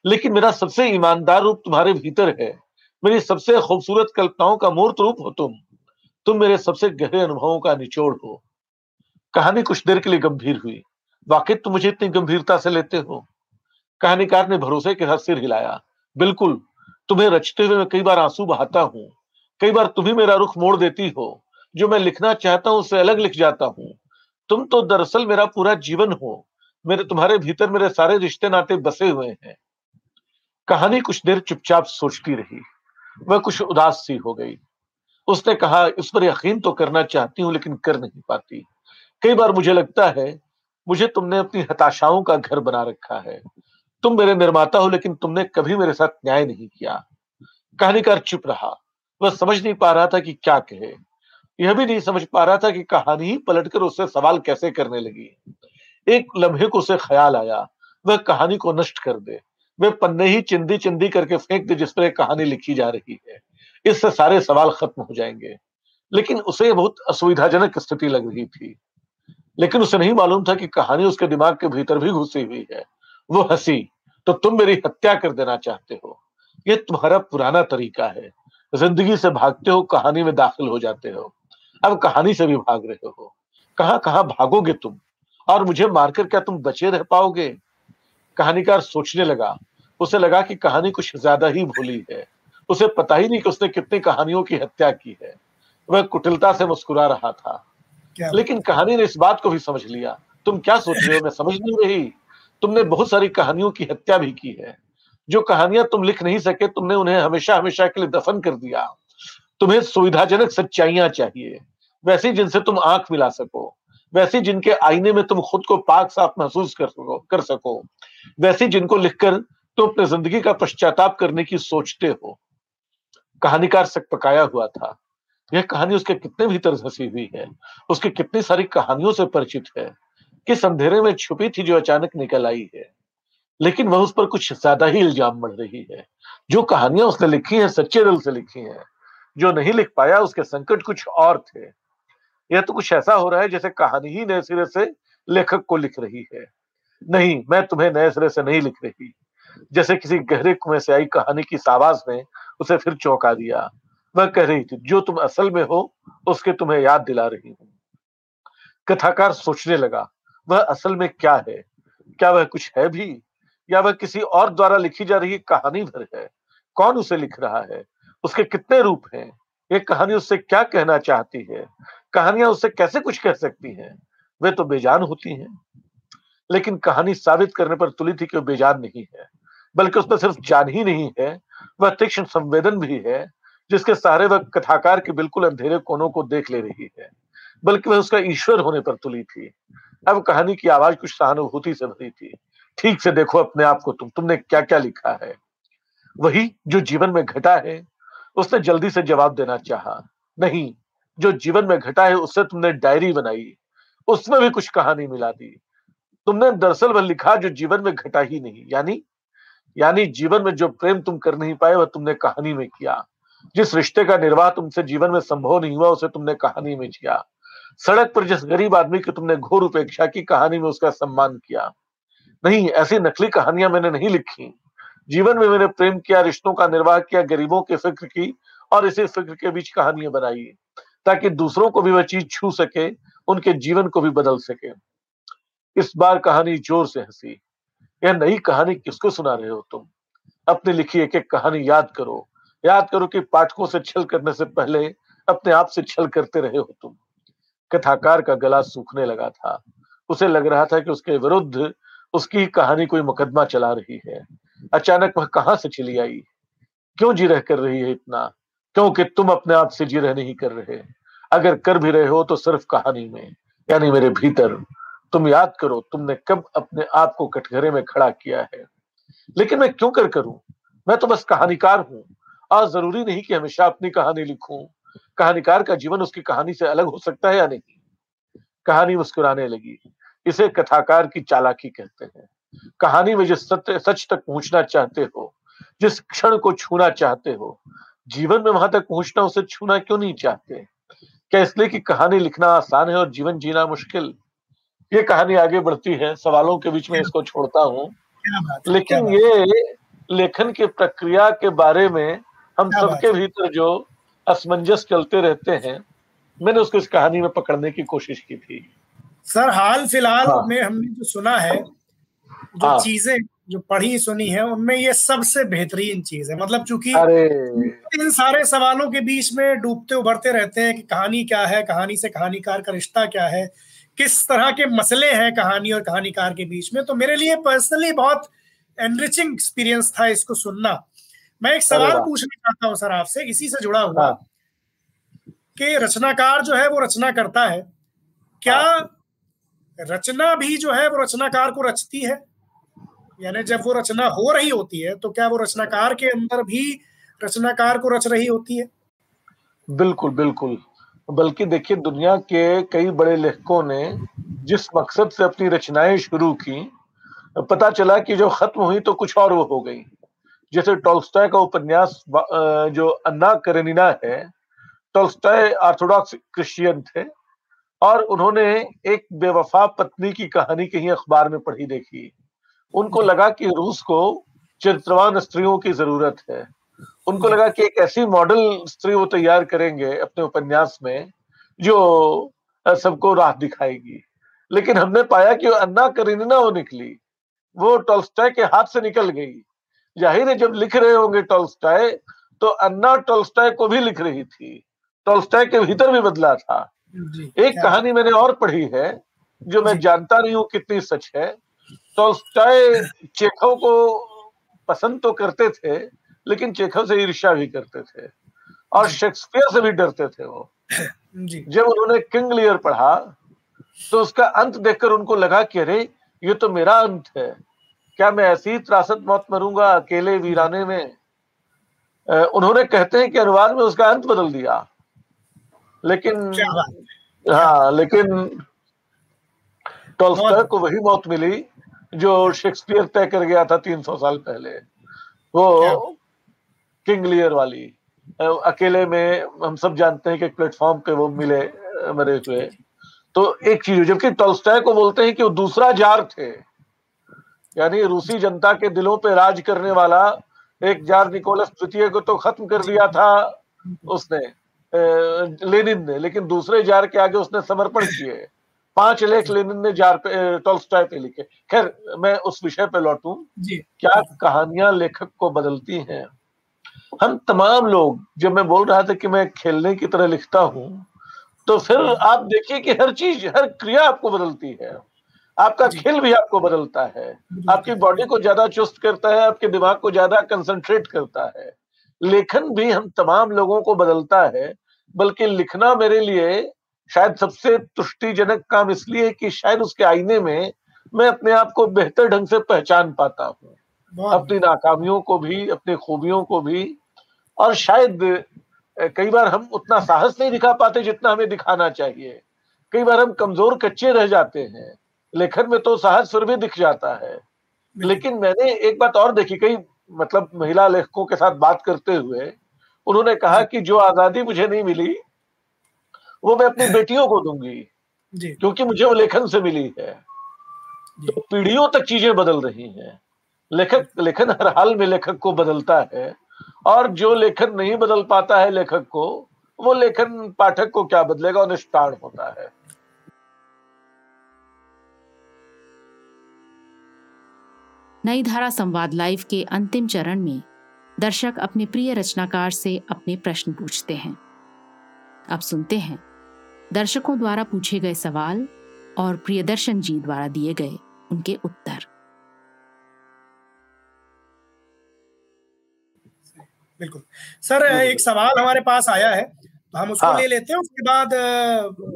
लेकिन मेरा सबसे ईमानदार रूप तुम्हारे भीतर है। मेरी सबसे खूबसूरत कल्पनाओं का मूर्त रूप हो तुम। तुम मेरे सबसे गहरे अनुभवों का निचोड़ हो। कहानी कुछ देर के लिए गंभीर हुई। वाकई तुम मुझे इतनी गंभीरता से लेते हो? कहानीकार ने भरोसे के साथ सिर हिलाया। बिल्कुल, तुम्हें रचते हुए मैं कई बार आँसू बहाता हूँ। कई बार तुम्ही मेरा रुख मोड़ देती हो। जो मैं लिखना चाहता हूँ उससे अलग लिख जाता हूँ। तुम तो दरअसल मेरा पूरा जीवन हो। मेरे तुम्हारे भीतर मेरे सारे रिश्ते नाते बसे हुए हैं। कहानी कुछ देर चुपचाप सोचती रही। वह कुछ उदास सी हो गई। उसने कहा, इस पर यकीन तो करना चाहती हूँ, लेकिन कर नहीं पाती। कई बार मुझे लगता है, मुझे तुमने अपनी हताशाओं का घर बना रखा है। तुम मेरे निर्माता हो, लेकिन तुमने कभी मेरे साथ न्याय नहीं किया। कहानीकार चुप रहा। वह समझ नहीं पा रहा था कि क्या कहे। यह भी नहीं समझ पा रहा था कि कहानी ही पलटकर उससे सवाल कैसे करने लगी। एक लम्हे को उसे ख्याल आया। वह कहानी को नष्ट कर दे। वे पन्ने ही चिंदी चिंदी करके फेंक दे, जिस पर कहानी लिखी जा रही है। इससे सारे सवाल खत्म हो जाएँगे। लेकिन उसे बहुत असुविधाजनक स्थिति लग रही थी। लेकिन उसे नहीं मालूम था कि कहानी उसके दिमाग के भीतर भी घुसी हुई है। वो हँसी तो तुम मेरी हत्या कर देना चाहते हो। ये तुम्हारा पुराना तरीका है। ज़िंदगी से भागते हो, कहानी में दाखिल हो जाते हो। अब कहानी से भी भाग रहे हो। कहाँ कहाँ भागोगे तुम? और मुझे मारकर क्या तुम बचे रह पाओगे? कहानीकार सोचने लगा। उसे लगा कि कहानी कुछ ज़्यादा ही भूली है। उसे पता ही नहीं कि उसने कितनी कहानियों की हत्या की है। वह कुटिलता से मुस्कुरा रहा था। लेकिन कहानी ने इस बात को भी समझ लिया। तुम क्या सोच रहे हो? मैं समझ नहीं रही। तुमने बहुत सारी कहानियों की हत्या भी की है। जो कहानियाँ तुम लिख नहीं सके, तुमने उन्हें हमेशा हमेशा के लिए दफन कर दिया। तुम्हें सुविधाजनक सच्चाइयाँ चाहिए। वैसी जिनसे तुम आँख मिला सको। वैसी जिनके आईने में तुम खुद को पाक साफ़ महसूस कर सको कर सको। वैसी जिनको लिखकर तुम अपने ज़िंदगी का पश्चाताप करने की सोचते हो। कहानीकार सक पकाया हुआ था। यह कहानी उसके कितने भीतर धसी हुई है? उसकी कितनी सारी कहानियों से परिचित है? किस अंधेरे में छुपी थी जो अचानक निकल आई है? लेकिन वह उस पर कुछ ज़्यादा ही इल्ज़ाम बढ़ रही है। जो कहानियाँ उसने लिखी हैं, सच्चे दिल से लिखी हैं, जो नहीं लिख पाया, उसके संकट कुछ और थे। यह तो कुछ ऐसा हो रहा है जैसे कहानी ही नए सिरे से लेखक को लिख रही है। नहीं, मैं तुम्हें नए सिरे से नहीं लिख रही। जैसे किसी गहरे कुएँ से आई कहानी की आवाज़ ने उसे फिर चौंका दिया। वह कह रही थी, जो तुम असल में हो, उसके तुम्हें याद दिला रही हूँ। कथाकार सोचने लगा, वह असल में क्या है? क्या वह कुछ है भी? या वह किसी और द्वारा लिखी जा रही कहानी भर है? कौन उसे लिख रहा है? उसके कितने रूप हैं? ये कहानी उससे क्या कहना चाहती है? कहानियाँ उससे कैसे कुछ कह सकती हैं? वे तो बेजान होती हैं। लेकिन कहानी साबित करने पर तुली थी कि वो बेजान नहीं है, बल्कि उसमें सिर्फ़ जान ही नहीं है, वह तीक्ष्ण संवेदन भी है जिसके सहारे वह कथाकार के बिल्कुल अंधेरे कोनों को देख ले रही है, बल्कि वह उसका ईश्वर होने पर तुली थी। अब कहानी की आवाज़ कुछ सहानुभूति से भरी थी। ठीक से देखो अपने आप को तुम, तुमने क्या क्या लिखा है? वही जो जीवन में घटा है, उसने जल्दी से जवाब देना चाहा। नहीं, जो जीवन में घटा है, उससे तुमने डायरी बनाई, उसमें भी कुछ कहानी मिला दी। तुमने दरअसल वह लिखा जो जीवन में घटा ही नहीं, यानी यानी जीवन में जो प्रेम तुम कर नहीं पाए, वह तुमने कहानी में किया। जिस रिश्ते का निर्वाह तुमसे जीवन में संभव नहीं हुआ, उसे तुमने कहानी में किया सड़क पर जिस गरीब आदमी की तुमने घोर उपेक्षा की, कहानी में उसका सम्मान किया। नहीं, ऐसी नकली कहानियाँ मैंने नहीं लिखी। जीवन में मैंने प्रेम किया, रिश्तों का निर्वाह किया, गरीबों की फ़िक्र की और इसी फ़िक्र के बीच कहानियाँ बनाई, ताकि दूसरों को भी वह चीज़ छू सके, उनके जीवन को भी बदल सके। इस बार कहानी ज़ोर से हँसी। यह नई कहानी किसको सुना रहे हो तुम? अपनी लिखी एक एक कहानी याद करो। याद करो कि पाठकों से छल करने से पहले अपने आप से छल करते रहे हो तुम। कथाकार का गला सूखने लगा था। उसे लग रहा था कि उसके विरुद्ध उसकी कहानी कोई मुकदमा चला रही है। अचानक वह कहाँ से चली आई? क्यों जी रह कर रही है इतना? क्योंकि तुम अपने आप से जी रह नहीं कर रहे। अगर कर भी रहे हो तो सिर्फ़ कहानी में, यानी मेरे भीतर। तुम याद करो, तुमने कब अपने आप को कटघरे में खड़ा किया है। लेकिन मैं क्यों कर करूँ? मैं तो बस कहानीकार हूँ। और ज़रूरी नहीं कि हमेशा अपनी कहानी लिखूं। कहानीकार का जीवन उसकी कहानी से अलग हो सकता है या नहीं? कहानी मुस्कुराने लगी। इसे कथाकार की चालाकी कहते हैं। कहानी में जिस सत्य सच तक पहुँचना चाहते हो जिस क्षण को छूना चाहते हो जीवन में वहाँ तक पहुँचना उसे छूना क्यों नहीं चाहते? क्या इसलिए कि कहानी लिखना आसान है और जीवन जीना मुश्किल? ये कहानी आगे बढ़ती है। सवालों के बीच में इसको छोड़ता हूँ। लेकिन ये लेखन की प्रक्रिया के बारे में हम सबके भीतर जो असमंजस चलते रहते हैं मैंने उसको इस कहानी में पकड़ने की कोशिश की थी। सर हाल फ़िलहाल हाँ। में हमने जो सुना है जो हाँ। चीज़ें जो पढ़ी सुनी है उनमें ये सबसे बेहतरीन चीज़ है। मतलब चूँकि इन सारे सवालों के बीच में डूबते उभरते रहते हैं कि कहानी क्या है कहानी से कहानीकार का रिश्ता क्या है किस तरह के मसले हैं कहानी और कहानीकार के बीच में तो मेरे लिए पर्सनली बहुत एनरिचिंग एक्सपीरियंस था इसको सुनना। मैं एक सवाल पूछना चाहता हूँ सर आपसे इसी से जुड़ा हुआ। हाँ। कि रचनाकार जो है वो रचना करता है। क्या हाँ। रचना भी जो है वो रचनाकार को रचती है? यानी जब वो रचना हो रही होती है तो क्या वो रचनाकार के अंदर भी रचनाकार को रच रही होती है? बिल्कुल बिल्कुल। बल्कि देखिए दुनिया के कई बड़े लेखकों ने जिस मकसद से अपनी रचनाएँ शुरू की पता चला कि जो खत्म हुई तो कुछ और वो हो गई। जैसे टोल्स्टॉय का उपन्यास जो अन्ना करेनिना है टोल्स्टॉय ऑर्थोडॉक्स क्रिश्चियन थे और उन्होंने एक बेवफा पत्नी की कहानी कहीं अखबार में पढ़ी देखी। उनको लगा कि रूस को चरित्रवान स्त्रियों की ज़रूरत है। उनको लगा कि एक ऐसी मॉडल स्त्री वो तैयार करेंगे अपने उपन्यास में जो सबको राह दिखाएगी। लेकिन हमने पाया कि अन्ना करीना वो निकली। वो टोल्स्टाय के हाथ से निकल गई। ज़ाहिर है जब लिख रहे होंगे टोल्स्टाय तो अन्ना टोल्स्टाय को भी लिख रही थी। टोल्स्टाय के भीतर भी बदला था। एक कहानी मैंने और पढ़ी है जो मैं जानता नहीं हूँ कितनी सच है। टॉल्स्टाय चेखव को पसंद तो करते थे लेकिन चेखव से ईर्ष्या भी करते थे। और शेक्सपियर से भी डरते थे वो। जी। जब उन्होंने किंग लियर पढ़ा तो उसका अंत देखकर उनको लगा कि अरे ये तो मेरा अंत है। क्या मैं ऐसी त्रासद मौत मरूँगा अकेले वीराने में? उन्होंने कहते हैं कि अनुवाद में उसका अंत बदल दिया। लेकिन हाँ। लेकिन टॉल्स्टॉय को वही मौत मिली जो शेक्सपियर तय कर गया था तीन सौ साल पहले। वो किंग लियर वाली। अकेले में हम सब जानते हैं कि एक प्लेटफॉर्म पे वो मिले मरे हुए। तो एक चीज़ जबकि टॉल्स्टाय को बोलते हैं कि वो दूसरा जार थे। यानी रूसी जनता के दिलों पे राज करने वाला एक जार निकोलस द्वितीय को तो खत्म कर दिया था उसने लेनिन ने लेकिन दूसरे जार के आगे उसने समर्पण किए। पाँच लेख लेनिन ने जार पे टॉल्स्टॉय पे लिखे। खैर मैं उस विषय पे लौटू। क्या कहानियाँ लेखक को बदलती हैं? हम तमाम लोग जब मैं बोल रहा था कि मैं खेलने की तरह लिखता हूँ तो फिर आप देखिए कि हर चीज़ हर क्रिया आपको बदलती है। आपका खेल भी आपको बदलता है। आपकी बॉडी को ज़्यादा चुस्त करता है आपके दिमाग को ज़्यादा कंसंट्रेट करता है। लेखन भी हम तमाम लोगों को बदलता है बल्कि लिखना मेरे लिए शायद सबसे तुष्टिजनक काम इसलिए कि शायद उसके आईने में मैं अपने आप को बेहतर ढंग से पहचान पाता हूँ। अपनी नाकामियों को भी अपनी खूबियों को भी और शायद कई बार हम उतना साहस नहीं दिखा पाते जितना हमें दिखाना चाहिए। कई बार हम कमज़ोर कच्चे रह जाते हैं। लेखन में तो साहस फिर भी दिख जाता है। लेकिन मैंने एक बात और देखी कई मतलब महिला लेखकों के साथ बात करते हुए उन्होंने कहा कि जो आज़ादी मुझे नहीं मिली वो मैं अपनी बेटियों को दूँगी क्योंकि मुझे वो लेखन से मिली है। तो पीढ़ियों तक चीज़ें बदल रही हैं। लेखक लेखन हर हाल में लेखक को बदलता है और जो लेखन नहीं बदल पाता है लेखक को वो लेखन पाठक को क्या बदलेगा निष्प्राण होता है। नई धारा संवाद लाइव के अंतिम चरण में दर्शक अपने प्रिय रचनाकार से अपने प्रश्न पूछते हैं। अब सुनते हैं। दर्शकों द्वारा पूछे गए सवाल और प्रियदर्शन जी द्वारा दिए गए उनके उत्तर। बिल्कुल। सर एक सवाल हमारे पास आया है तो हम उसको हाँ। ले लेते हैं उसके बाद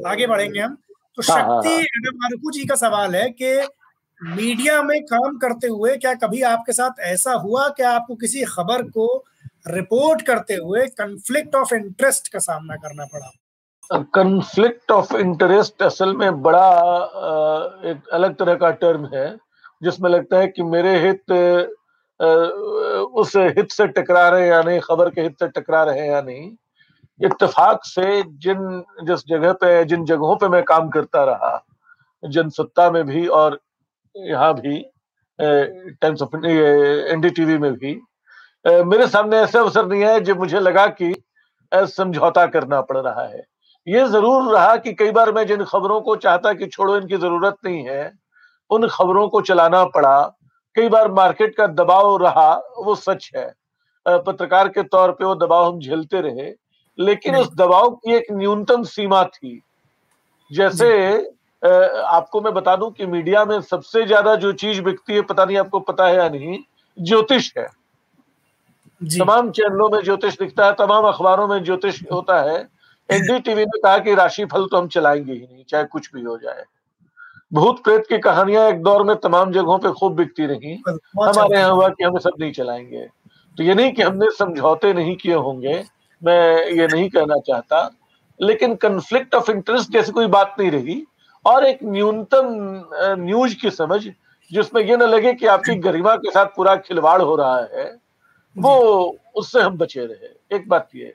आगे बढ़ेंगे हम। तो हाँ, हाँ शक्ति हाँ, जी का सवाल है कि मीडिया में काम करते हुए क्या कभी आपके साथ ऐसा हुआ? कि आपको किसी खबर को रिपोर्ट करते हुए कंफ्लिक्ट ऑफ़ इंटरेस्ट का सामना करना पड़ा? कंफ्लिक्ट ऑफ़ इंटरेस्ट असल में बड़ा एक अलग तरह का टर्म है, जिसमें लगता है कि मेरे हित उस हित से टकरा रहे या नहीं, खबर के हित से टकरा रहे या नहीं। इत्तेफाक से जिन, जिस जगह पे, जिन जगहों पे मैं काम करता रहा, जनसत्ता में भी और यहाँ भी टाइम्स ऑफ़ एनडीटीवी में भी। मेरे सामने ऐसे अवसर नहीं है जो मुझे लगा कि समझौता करना पड़ रहा है। ये ज़रूर रहा कि कई बार मैं जिन खबरों को चाहता कि छोड़ो इनकी ज़रूरत नहीं है उन खबरों को चलाना पड़ा। कई बार मार्केट का दबाव रहा वो सच है। पत्रकार के तौर पे वो दबाव हम झेलते रहे लेकिन उस दबाव की एक न्यूनतम सीमा थी। जैसे आपको मैं बता दूँ कि मीडिया में सबसे ज़्यादा जो चीज़ बिकती है पता नहीं आपको पता है या नहीं ज्योतिष है। तमाम चैनलों में ज्योतिष दिखता है तमाम अखबारों में ज्योतिष होता है। एनडीटीवी ने कहा कि राशि फल तो हम चलाएँगे ही नहीं चाहे कुछ भी हो जाए। भूत प्रेत की कहानियाँ एक दौर में तमाम जगहों पे खूब बिकती रही। हमारे यहाँ हुआ कि हमें सब नहीं चलाएँगे। तो ये नहीं कि हमने समझौते नहीं किए होंगे मैं ये नहीं कहना चाहता लेकिन कंफ्लिक्ट ऑफ़ इंटरेस्ट जैसी कोई बात नहीं रही। और एक न्यूनतम न्यूज़ की समझ जिसमें ये ना लगे कि आपकी गरिमा के साथ पूरा खिलवाड़ हो रहा है वो उससे हम बचे रहे। एक बात ये।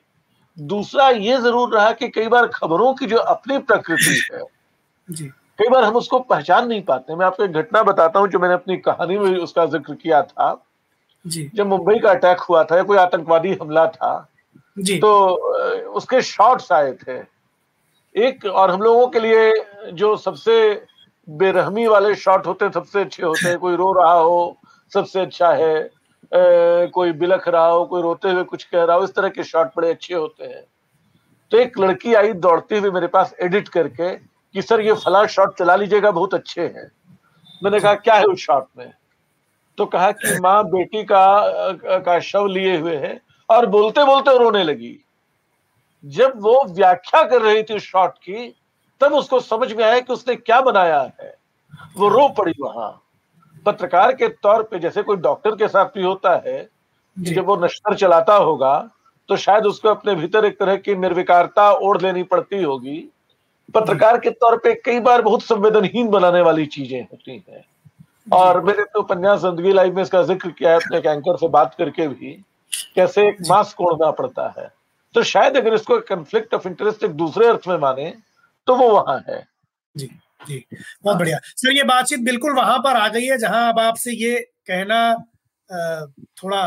दूसरा ये ज़रूर रहा कि कई बार खबरों की जो अपनी प्रकृति है कई बार हम उसको पहचान नहीं पाते। मैं आपको एक घटना बताता हूँ जो मैंने अपनी कहानी में उसका ज़िक्र किया था। जी। जब मुंबई का अटैक हुआ था या कोई आतंकवादी हमला था जी। तो उसके शॉट्स आए थे। एक और हम लोगों के लिए जो सबसे बेरहमी वाले शॉट होते हैं सबसे अच्छे होते हैं कोई रो रहा हो सबसे अच्छा है ए, कोई बिलख रहा हो कोई रोते हुए कुछ कह रहा हो इस तरह के शॉट बड़े अच्छे होते हैं। तो एक लड़की आई दौड़ती हुई मेरे पास एडिट करके कि सर ये फला शॉट चला लीजिएगा बहुत अच्छे हैं। मैंने कहा क्या है उस शॉट में? तो कहा कि माँ बेटी का का शव लिए हुए है। और बोलते बोलते रोने लगी। जब वो व्याख्या कर रही थी शॉट की तब उसको समझ में आया कि उसने क्या बनाया है। वो रो पड़ी वहाँ। पत्रकार के तौर पे जैसे कोई डॉक्टर के साथ भी होता है जब वो नश्तर चलाता होगा तो शायद उसको अपने भीतर एक तरह की निर्विकारता ओढ़ लेनी पड़ती होगी। पत्रकार के तौर पे कई बार बहुत संवेदनहीन बनाने वाली चीज़ें होती हैं। और मैंने तो उपन्यास ज़िंदगी लाइफ में इसका ज़िक्र किया है अपने एंकर से बात करके भी कैसे एक मास्क ओढ़ना पड़ता है। तो शायद अगर इसको कंफ्लिक्ट ऑफ़ इंटरेस्ट एक दूसरे अर्थ में माने तो वो वहाँ है जी जी बहुत बढ़िया सर ये बातचीत बिल्कुल वहाँ पर आ गई है जहाँ अब आपसे ये कहना थोड़ा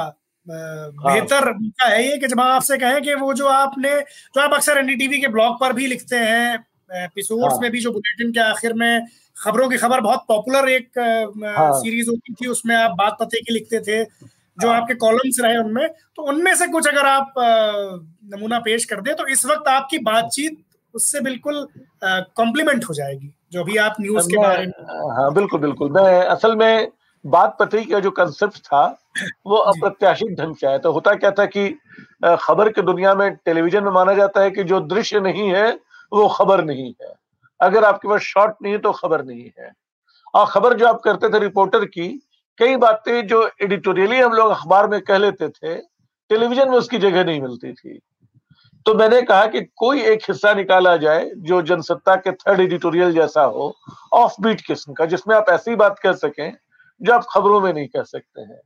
हाँ। बेहतर हाँ। है ये कि जब आपसे कहें कि वो जो आपने जो आप अक्सर एनडीटीवी के ब्लॉग पर भी लिखते हैं एपिसोड्स हाँ। में भी जो बुलेटिन के आखिर में खबरों की खबर बहुत पॉपुलर एक हाँ। सीरीज़ होती थी उसमें आप बात पते की लिखते थे जो हाँ। आपके कॉलम्स रहे उनमें तो उनमें से कुछ अगर आप नमूना पेश कर दे तो इस वक्त आपकी बातचीत उससे बिल्कुल कॉम्प्लीमेंट हो जाएगी जो अभी आप न्यूज़ के बारे में हाँ बिल्कुल बिल्कुल। मैं असल में बात पत्री का जो कंसेप्ट था वो अप्रत्याशित ढंग से आया तो होता क्या था कि खबर के दुनिया में टेलीविज़न में माना जाता है कि जो दृश्य नहीं है वो खबर नहीं है। अगर आपके पास शॉट नहीं है तो खबर नहीं है। और खबर जो आप करते थे रिपोर्टर की कई बातें जो एडिटोरियली हम लोग अखबार में कह लेते थे टेलीविज़न में उसकी जगह नहीं मिलती थी। तो मैंने कहा कि कोई एक हिस्सा निकाला जाए जो जनसत्ता के थर्ड एडिटोरियल जैसा हो ऑफ़ बीट किस्म का, जिसमें आप ऐसी बात कर सकें जो आप खबरों में नहीं कह सकते हैं।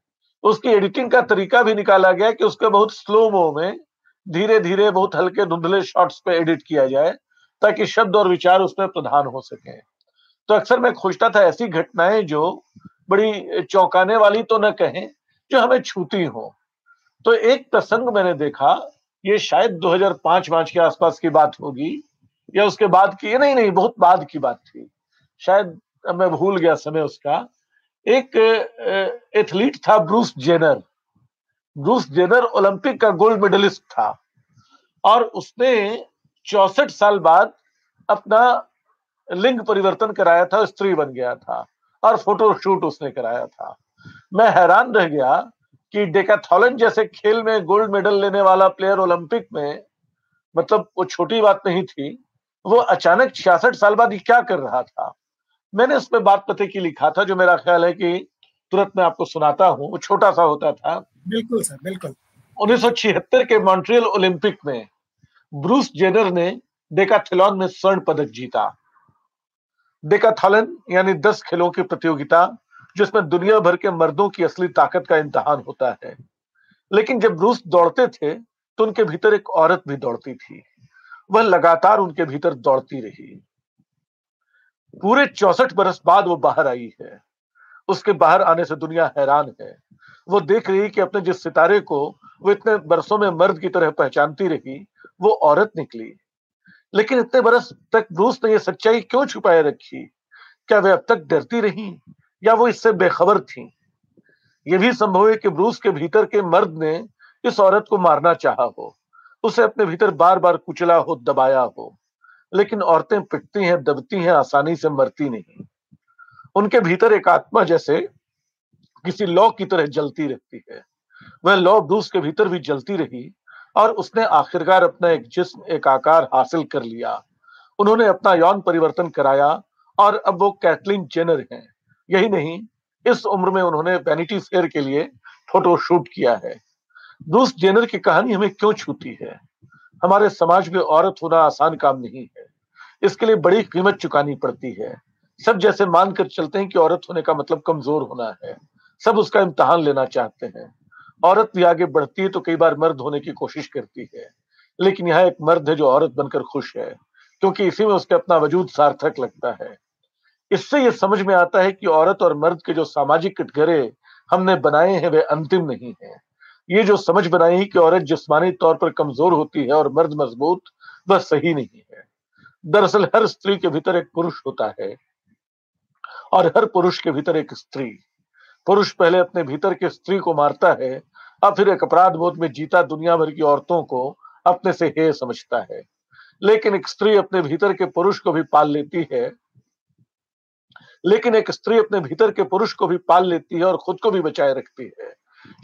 उसकी एडिटिंग का तरीका भी निकाला गया कि उसके बहुत स्लो मो में धीरे धीरे बहुत हल्के धुंधले शॉट्स पे एडिट किया जाए, ताकि शब्द और विचार उसमें प्रधान हो सके। तो अक्सर मैं खोजता था ऐसी घटनाएँ जो बड़ी चौंकाने वाली तो न कहें, जो हमें छूती हो। तो एक प्रसंग मैंने देखा, ये शायद 2005 मार्च के आसपास की बात होगी, या उसके बाद की, नहीं नहीं, बहुत बाद की बात थी। शायद मैं भूल गया समय उसका। एक एथलीट था Bruce Jenner. Bruce Jenner Olympic का गोल्ड मेडलिस्ट था। और उसने चौसठ साल बाद अपना लिंग परिवर्तन कराया था, स्त्री बन गया था। और फोटोशूट उसने कराया था। मैं हैरान रह गया कि डेकाथॉलन जैसे खेल में गोल्ड मेडल लेने वाला प्लेयर ओलंपिक में मतलब वो छोटी बात नहीं थी वो अचानक छियासठ साल बाद क्या कर रहा था? मैंने उसमें बात पते की लिखा था जो मेरा ख्याल है कि तुरंत मैं आपको सुनाता हूँ। वो छोटा सा होता था। बिल्कुल सर बिल्कुल। उन्नीस सौ छिहत्तर के मॉन्ट्रियल ओलंपिक में ब्रूस जेनर ने डेकाथलॉन में स्वर्ण पदक जीता। डेकाथलन यानी दस खेलों की प्रतियोगिता, जिसमें दुनिया भर के मर्दों की असली ताकत का इम्तहान होता है। लेकिन जब रूस दौड़ते थे तो उनके भीतर एक औरत भी दौड़ती थी। वह लगातार उनके भीतर दौड़ती रही। पूरे चौसठ बरस बाद वो बाहर आई है। उसके बाहर आने से दुनिया हैरान है। वो देख रही कि अपने जिस सितारे को वो इतने बरसों में मर्द की तरह पहचानती रही, वो औरत निकली। लेकिन इतने बरस तक ब्रूस ने यह सच्चाई क्यों छुपाए रखी? क्या वे अब तक डरती रही? या वो इससे बेखबर थी? ये भी संभव है कि ब्रूस के भीतर के मर्द ने इस औरत को मारना चाहा हो। उसे अपने भीतर बार बार कुचला हो, दबाया हो। लेकिन औरतें पिटती हैं, दबती हैं, आसानी से मरती नहीं। उनके भीतर एक आत्मा जैसे किसी लौ की तरह जलती रहती है। वह लौ ब्रूस के भीतर भी जलती रही और उसने आखिरकार अपना एक जिस्म, एक आकार हासिल कर लिया। उन्होंने अपना यौन परिवर्तन कराया और अब वो कैथलिन जेनर हैं। यही नहीं, इस उम्र में उन्होंने वैनिटी फेयर के लिए फ़ोटो शूट किया है। ब्रूस जेनर की कहानी हमें क्यों छूती है? हमारे समाज में औरत होना आसान काम नहीं है। इसके लिए बड़ी कीमत चुकानी पड़ती है। सब जैसे मानकर चलते हैं कि औरत होने का मतलब कमज़ोर होना है। सब उसका इम्तहान लेना चाहते हैं। औरत भी आगे बढ़ती है तो कई बार मर्द होने की कोशिश करती है। लेकिन यहाँ एक मर्द है जो औरत बनकर खुश है, क्योंकि इसी में उसके अपना वजूद सार्थक लगता है। इससे ये समझ में आता है कि औरत और मर्द के जो सामाजिक कटघरे हमने बनाए हैं, वे अंतिम नहीं है। ये जो समझ बनाई कि औरत जिस्मानी तौर पर कमज़ोर होती है और मर्द मज़बूत, वह सही नहीं है। दरअसल हर स्त्री के भीतर एक पुरुष होता है और हर पुरुष के भीतर एक स्त्री। पुरुष पहले अपने भीतर के स्त्री को मारता है और फिर एक अपराध बोध में जीता दुनिया भर की औरतों को अपने से हे समझता है। लेकिन एक स्त्री अपने भीतर के पुरुष को भी पाल लेती है। लेकिन एक स्त्री अपने भीतर के पुरुष को भी पाल लेती है और खुद को भी बचाए रखती है।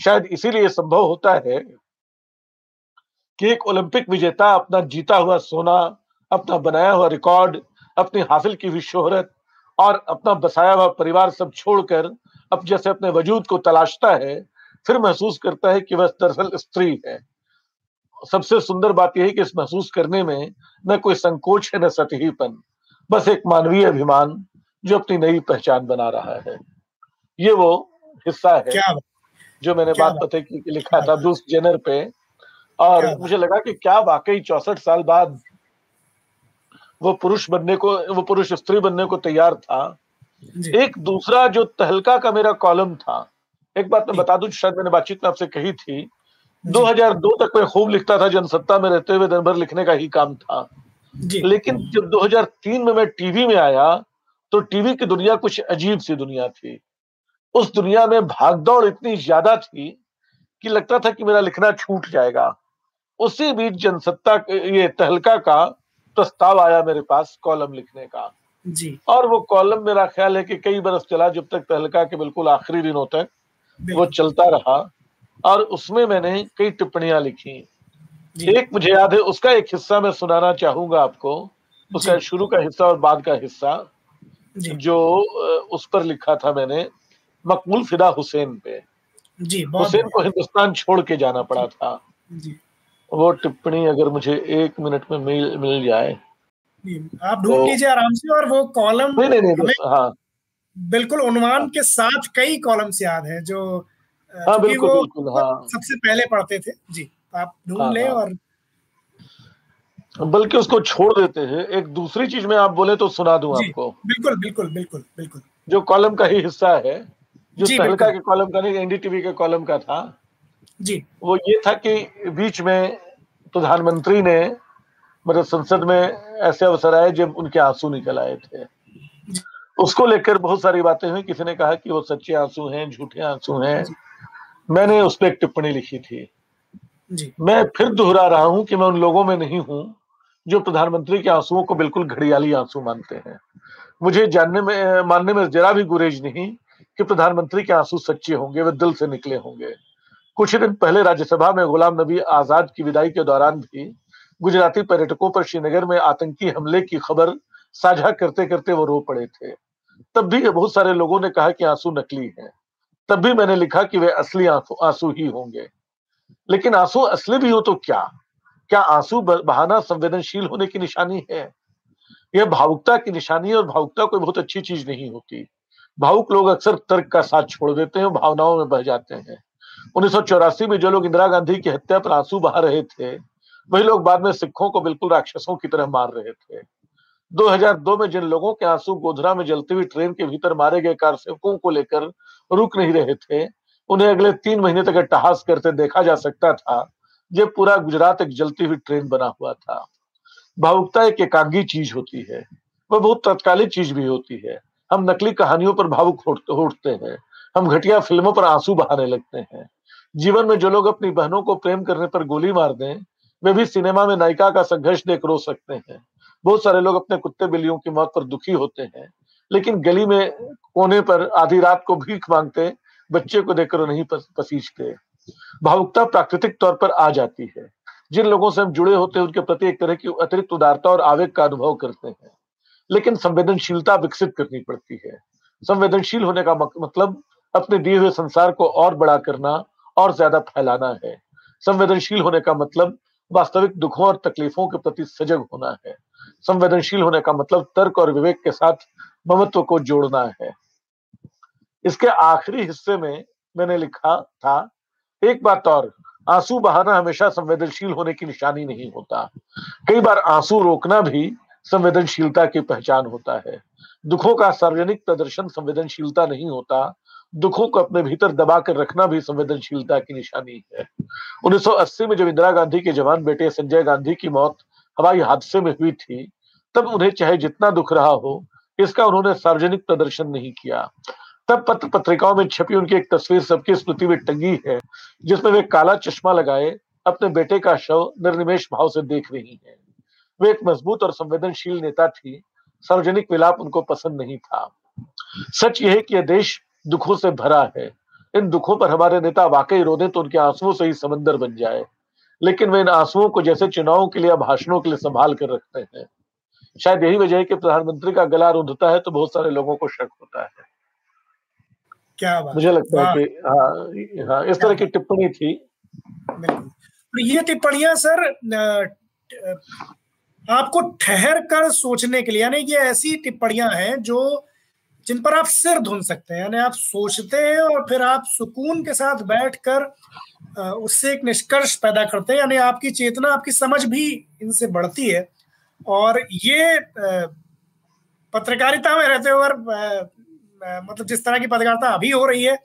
शायद इसीलिए संभव होता है कि एक ओलंपिक विजेता अपना जीता हुआ सोना, अपना बनाया हुआ रिकॉर्ड, अपनी हासिल की हुई शोहरत और अपना बसाया हुआ परिवार सब छोड़कर अब जैसे अपने वजूद को तलाशता है फिर महसूस करता है कि वह दरअसल स्त्री है। सबसे सुंदर बात यह है कि इस महसूस करने में न कोई संकोच है न सतहीपन बस एक मानवीय अभिमान जो अपनी नई पहचान बना रहा है। ये वो हिस्सा है क्या जो मैंने बात पते की लिखा था ब्रूस जेनर पे। और मुझे लगा कि क्या वाकई चौसठ साल बाद वो पुरुष बनने को वो पुरुष स्त्री बनने को तैयार था। एक दूसरा जो तहलका का मेरा कॉलम था एक बात मैं बता दूँ शायद मैंने बातचीत में आपसे कही थी। 2002 तक मैं खूब लिखता था जनसत्ता में रहते हुए दिन भर लिखने का ही काम था। लेकिन जब 2003 में मैं टीवी में आया तो टीवी की दुनिया कुछ अजीब सी दुनिया थी। उस दुनिया में भागदौड़ इतनी ज़्यादा थी कि लगता था कि मेरा लिखना छूट जाएगा। उसी बीच जनसत्ता ये तहलका का प्रस्ताव आया मेरे पास कॉलम लिखने का। जी। और वो कॉलम मेरा ख्याल है कि कई बरस चला जब तक तहलका के बिल्कुल आखिरी दिनों तक वो चलता रहा और उसमें मैंने कई टिप्पणियाँ लिखी। एक मुझे याद है उसका एक हिस्सा मैं सुनाना चाहूँगा आपको। उसका शुरू का हिस्सा और बाद का हिस्सा जो। उस पर लिखा था मैंने मकबूल फिदा हुसैन पे। जी हुसैन को हिंदुस्तान छोड़ के जाना पड़ा था। जी। वो टिप्पणी अगर मुझे एक मिनट में मिल मिल जाए। आप ढूंढ तो, लीजिए आराम से और वो कॉलम नहीं नहीं नहीं हाँ। बिल्कुल उन्वान के साथ कई कॉलम्स याद हैं जो हाँ बिल्कुल वो बिल्कुल हाँ। सबसे पहले पढ़ते थे। जी आप ढूंढ हाँ, लें हाँ, और बल्कि उसको छोड़ देते हैं। एक दूसरी चीज़ में आप बोले तो सुना दूँ आपको। बिल्कुल बिल्कुल बिल्कुल बिल्कुल। जो कॉलम का ही हिस्सा है जो तहलका के कॉलम का नहीं एनडीटीवी के कॉलम का था जी। वो ये था कि बीच में प्रधानमंत्री ने मतलब संसद में ऐसे अवसर आए जब उनके आँसू निकल आए थे। उसको लेकर बहुत सारी बातें हुई। किसी ने कहा कि वो सच्चे आँसू हैं झूठे आँसू हैं। मैंने उस पर एक टिप्पणी लिखी थी। जी। मैं फिर दोहरा रहा हूँ कि मैं उन लोगों में नहीं हूँ जो प्रधानमंत्री के आंसुओं को बिल्कुल घड़ियाली आँसू मानते हैं। मुझे जानने में मानने में जरा भी गुरेज नहीं कि प्रधानमंत्री के आँसू सच्चे होंगे वे दिल से निकले होंगे। कुछ दिन पहले राज्यसभा में गुलाम नबी आज़ाद की विदाई के दौरान भी गुजराती पर्यटकों पर श्रीनगर में आतंकी हमले की खबर साझा करते करते वो रो पड़े थे। तब भी बहुत सारे लोगों ने कहा कि आँसू नकली हैं। तब भी मैंने लिखा कि वे असली आँसू ही होंगे। लेकिन आँसू असली भी हो तो क्या? क्या आँसू बहाना संवेदनशील होने की निशानी है? यह भावुकता की निशानी है और भावुकता कोई बहुत अच्छी चीज़ नहीं होती। भावुक लोग अक्सर तर्क का साथ छोड़ देते हैं भावनाओं में बह जाते हैं। उन्नीस सौ चौरासी में जो लोग इंदिरा गांधी की हत्या पर आँसू बहा रहे थे, वही लोग बाद में सिखों को बिल्कुल राक्षसों की तरह मार रहे थे। 2002 में जिन लोगों के आँसू गोधरा में जलती हुई ट्रेन के भीतर मारे गए कार सेवकों को लेकर रुक नहीं रहे थे, उन्हें अगले तीन महीने तक अट्टहास करते देखा जा सकता था, जब पूरा गुजरात एक जलती हुई ट्रेन बना हुआ था। भावुकता एक एकांगी चीज़ होती है, वह बहुत तत्कालिक चीज़ भी होती है। हम नकली कहानियों पर भावुक उठते हैं, हम घटिया फ़िल्मों पर आँसू बहाने लगते हैं। जीवन में जो लोग अपनी बहनों को प्रेम करने पर गोली मार दें, वे भी सिनेमा में नायिका का संघर्ष देख रो सकते हैं। बहुत सारे लोग अपने कुत्ते बिल्लियों की मौत पर दुखी होते हैं, लेकिन गली में कोने पर आधी रात को भीख मांगते, बच्चे को देखकर नहीं पसीजते। भावुकता प्राकृतिक तौर पर आ जाती है। जिन लोगों से हम जुड़े होते हैं, उनके प्रति एक तरह की अतिरिक्त उदारता और आवेग का अनुभव करते हैं। लेकिन संवेदनशीलता विकसित करनी पड़ती है। संवेदनशील होने का मतलब अपने दिए हुए संसार को और बड़ा करना, और ज़्यादा फैलाना है। संवेदनशील होने का मतलब वास्तविक दुखों और तकलीफों के प्रति सजग होना है। संवेदनशील होने का मतलब तर्क और विवेक के साथ ममत्व को जोड़ना है। इसके आखिरी हिस्से में मैंने लिखा था, एक बात और, आँसू बहाना हमेशा संवेदनशील होने की निशानी नहीं होता। कई बार आँसू रोकना भी संवेदनशीलता की पहचान होता है। दुखों का सार्वजनिक प्रदर्शन संवेदनशीलता नहीं होता। दुखों को अपने भीतर दबा कर रखना भी संवेदनशीलता की निशानी है। 1980 में जब इंदिरा गांधी के जवान बेटे संजय गांधी की मौत हवाई हादसे में हुई थी, तब उन्हें चाहे जितना दुख रहा हो, इसका उन्होंने सार्वजनिक प्रदर्शन नहीं किया। तब पत्र पत्रिकाओं में छपी उनकी एक तस्वीर सबकी स्मृति में टंगी है, जिसमें वे काला चश्मा लगाए, अपने बेटे का शव निर्निमेश भाव से देख रही हैं। वे एक मज़बूत और संवेदनशील नेता थी, सार्वजनिक विलाप उनको पसंद नहीं था। सच यह है कि यह देश दुखों से भरा है। इन दुखों पर हमारे नेता वाकई रो दें तो उनके आंसुओं से ही समंदर बन जाए। लेकिन वे इन आंसुओं को जैसे चुनावों के लिए भाषणों के लिए संभाल कर रखते हैं। शायद यही वजह है कि प्रधानमंत्री का गला रुंधता है तो बहुत सारे लोगों को शक होता है। क्या बात मुझे लगता है कि हाँ हाँ इस तरह की टिप्पणी थी। तो ये टिप्पणियाँ सर आपको ठहर कर सोचने के लिए यानी ये ऐसी टिप्पणियाँ हैं जो जिन पर आप सिर धुन सकते हैं यानी आप सोचते हैं और फिर आप सुकून के साथ बैठकर उससे एक निष्कर्ष पैदा करते हैं, यानी आपकी चेतना, आपकी समझ भी इनसे बढ़ती है। और ये पत्रकारिता में रहते हुए मतलब जिस तरह की पत्रकारिता अभी हो रही है,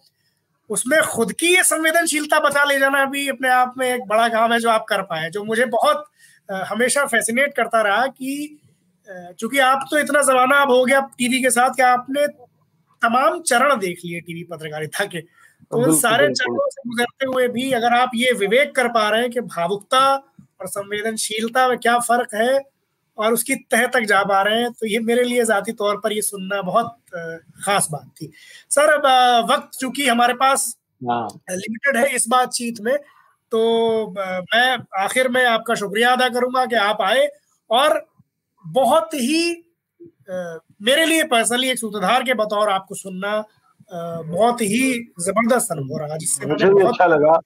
उसमें खुद की ये संवेदनशीलता बचा ले जाना भी अपने आप में एक बड़ा काम है जो आप कर पाए, जो मुझे बहुत हमेशा फैसिनेट करता रहा कि चूँकि आप तो इतना जमाना अब हो गया टीवी के साथ कि आपने तमाम चरण देख लिए टीवी पत्रकारिता के। तो उन सारे चरणों से गुजरते हुए भी अगर आप ये विवेक कर पा रहे हैं कि भावुकता और संवेदनशीलता में क्या फ़र्क है और उसकी तह तक जा पा रहे हैं तो ये मेरे लिए जाती तौर पर ये सुनना बहुत खास बात थी सर अब वक्त चूँकि हमारे पास लिमिटेड हाँ। है इस बातचीत में तो मैं आखिर में आपका शुक्रिया अदा करूँगा कि आप आए और बहुत ही मेरे लिए पर्सनली एक सूत्रधार के बतौर आपको सुनना बहुत ही ज़बरदस्त अनुभव रहा जिससे मुझे भी अच्छा लगा।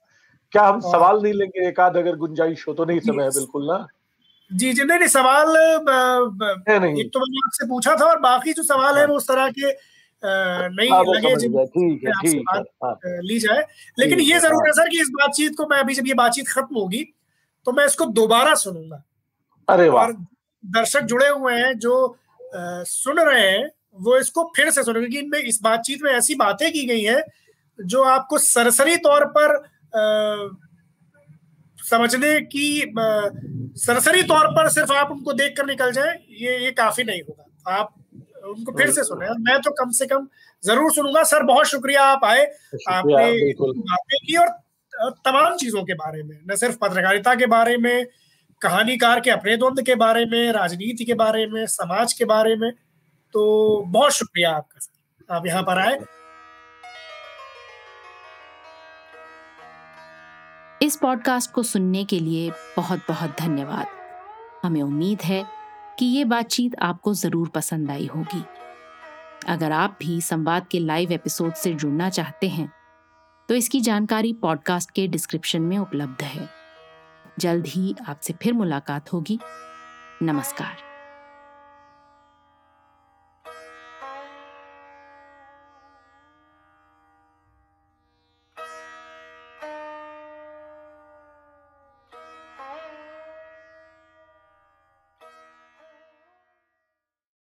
क्या हम सवाल नहीं लेंगे एक आध अगर गुंजाइश हो तो? नहीं समय है बिल्कुल ना। जी जी नहीं नहीं सवाल नहीं। एक तो मैंने आपसे पूछा था और बाकी जो सवाल है वो उस तरह के नहीं हाँ, लगे हाँ। ली जाए। लेकिन ये ज़रूर है। सर कि इस बातचीत को मैं अभी जब ये बातचीत खत्म होगी तो मैं इसको दोबारा सुनूँगा। अरे वाह। दर्शक जुड़े हुए हैं जो सुन रहे हैं वो इसको फिर से सुने क्योंकि इनमें इस बातचीत में ऐसी बातें की गई हैं जो आपको सरसरी तौर पर आ, समझने की आ, सरसरी तौर पर सिर्फ़ आप उनको देख कर निकल जाए ये ये काफ़ी नहीं होगा। आप उनको फिर से सुने। मैं तो कम से कम ज़रूर सुनूँगा। सर बहुत शुक्रिया आप आए। आपने बातें की और तमाम चीज़ों के बारे में न सिर्फ़ पत्रकारिता के बारे में कहानीकार के अपने द्वंद के बारे में राजनीति के बारे में समाज के बारे में तो बहुत शुक्रिया आपका सर। आप यहाँ पर आए। इस पॉडकास्ट को सुनने के लिए बहुत बहुत धन्यवाद। हमें उम्मीद है कि ये बातचीत आपको ज़रूर पसंद आई होगी। अगर आप भी संवाद के लाइव एपिसोड से जुड़ना चाहते हैं तो इसकी जानकारी पॉडकास्ट के डिस्क्रिप्शन में उपलब्ध है। जल्द ही आपसे फिर मुलाकात होगी। नमस्कार।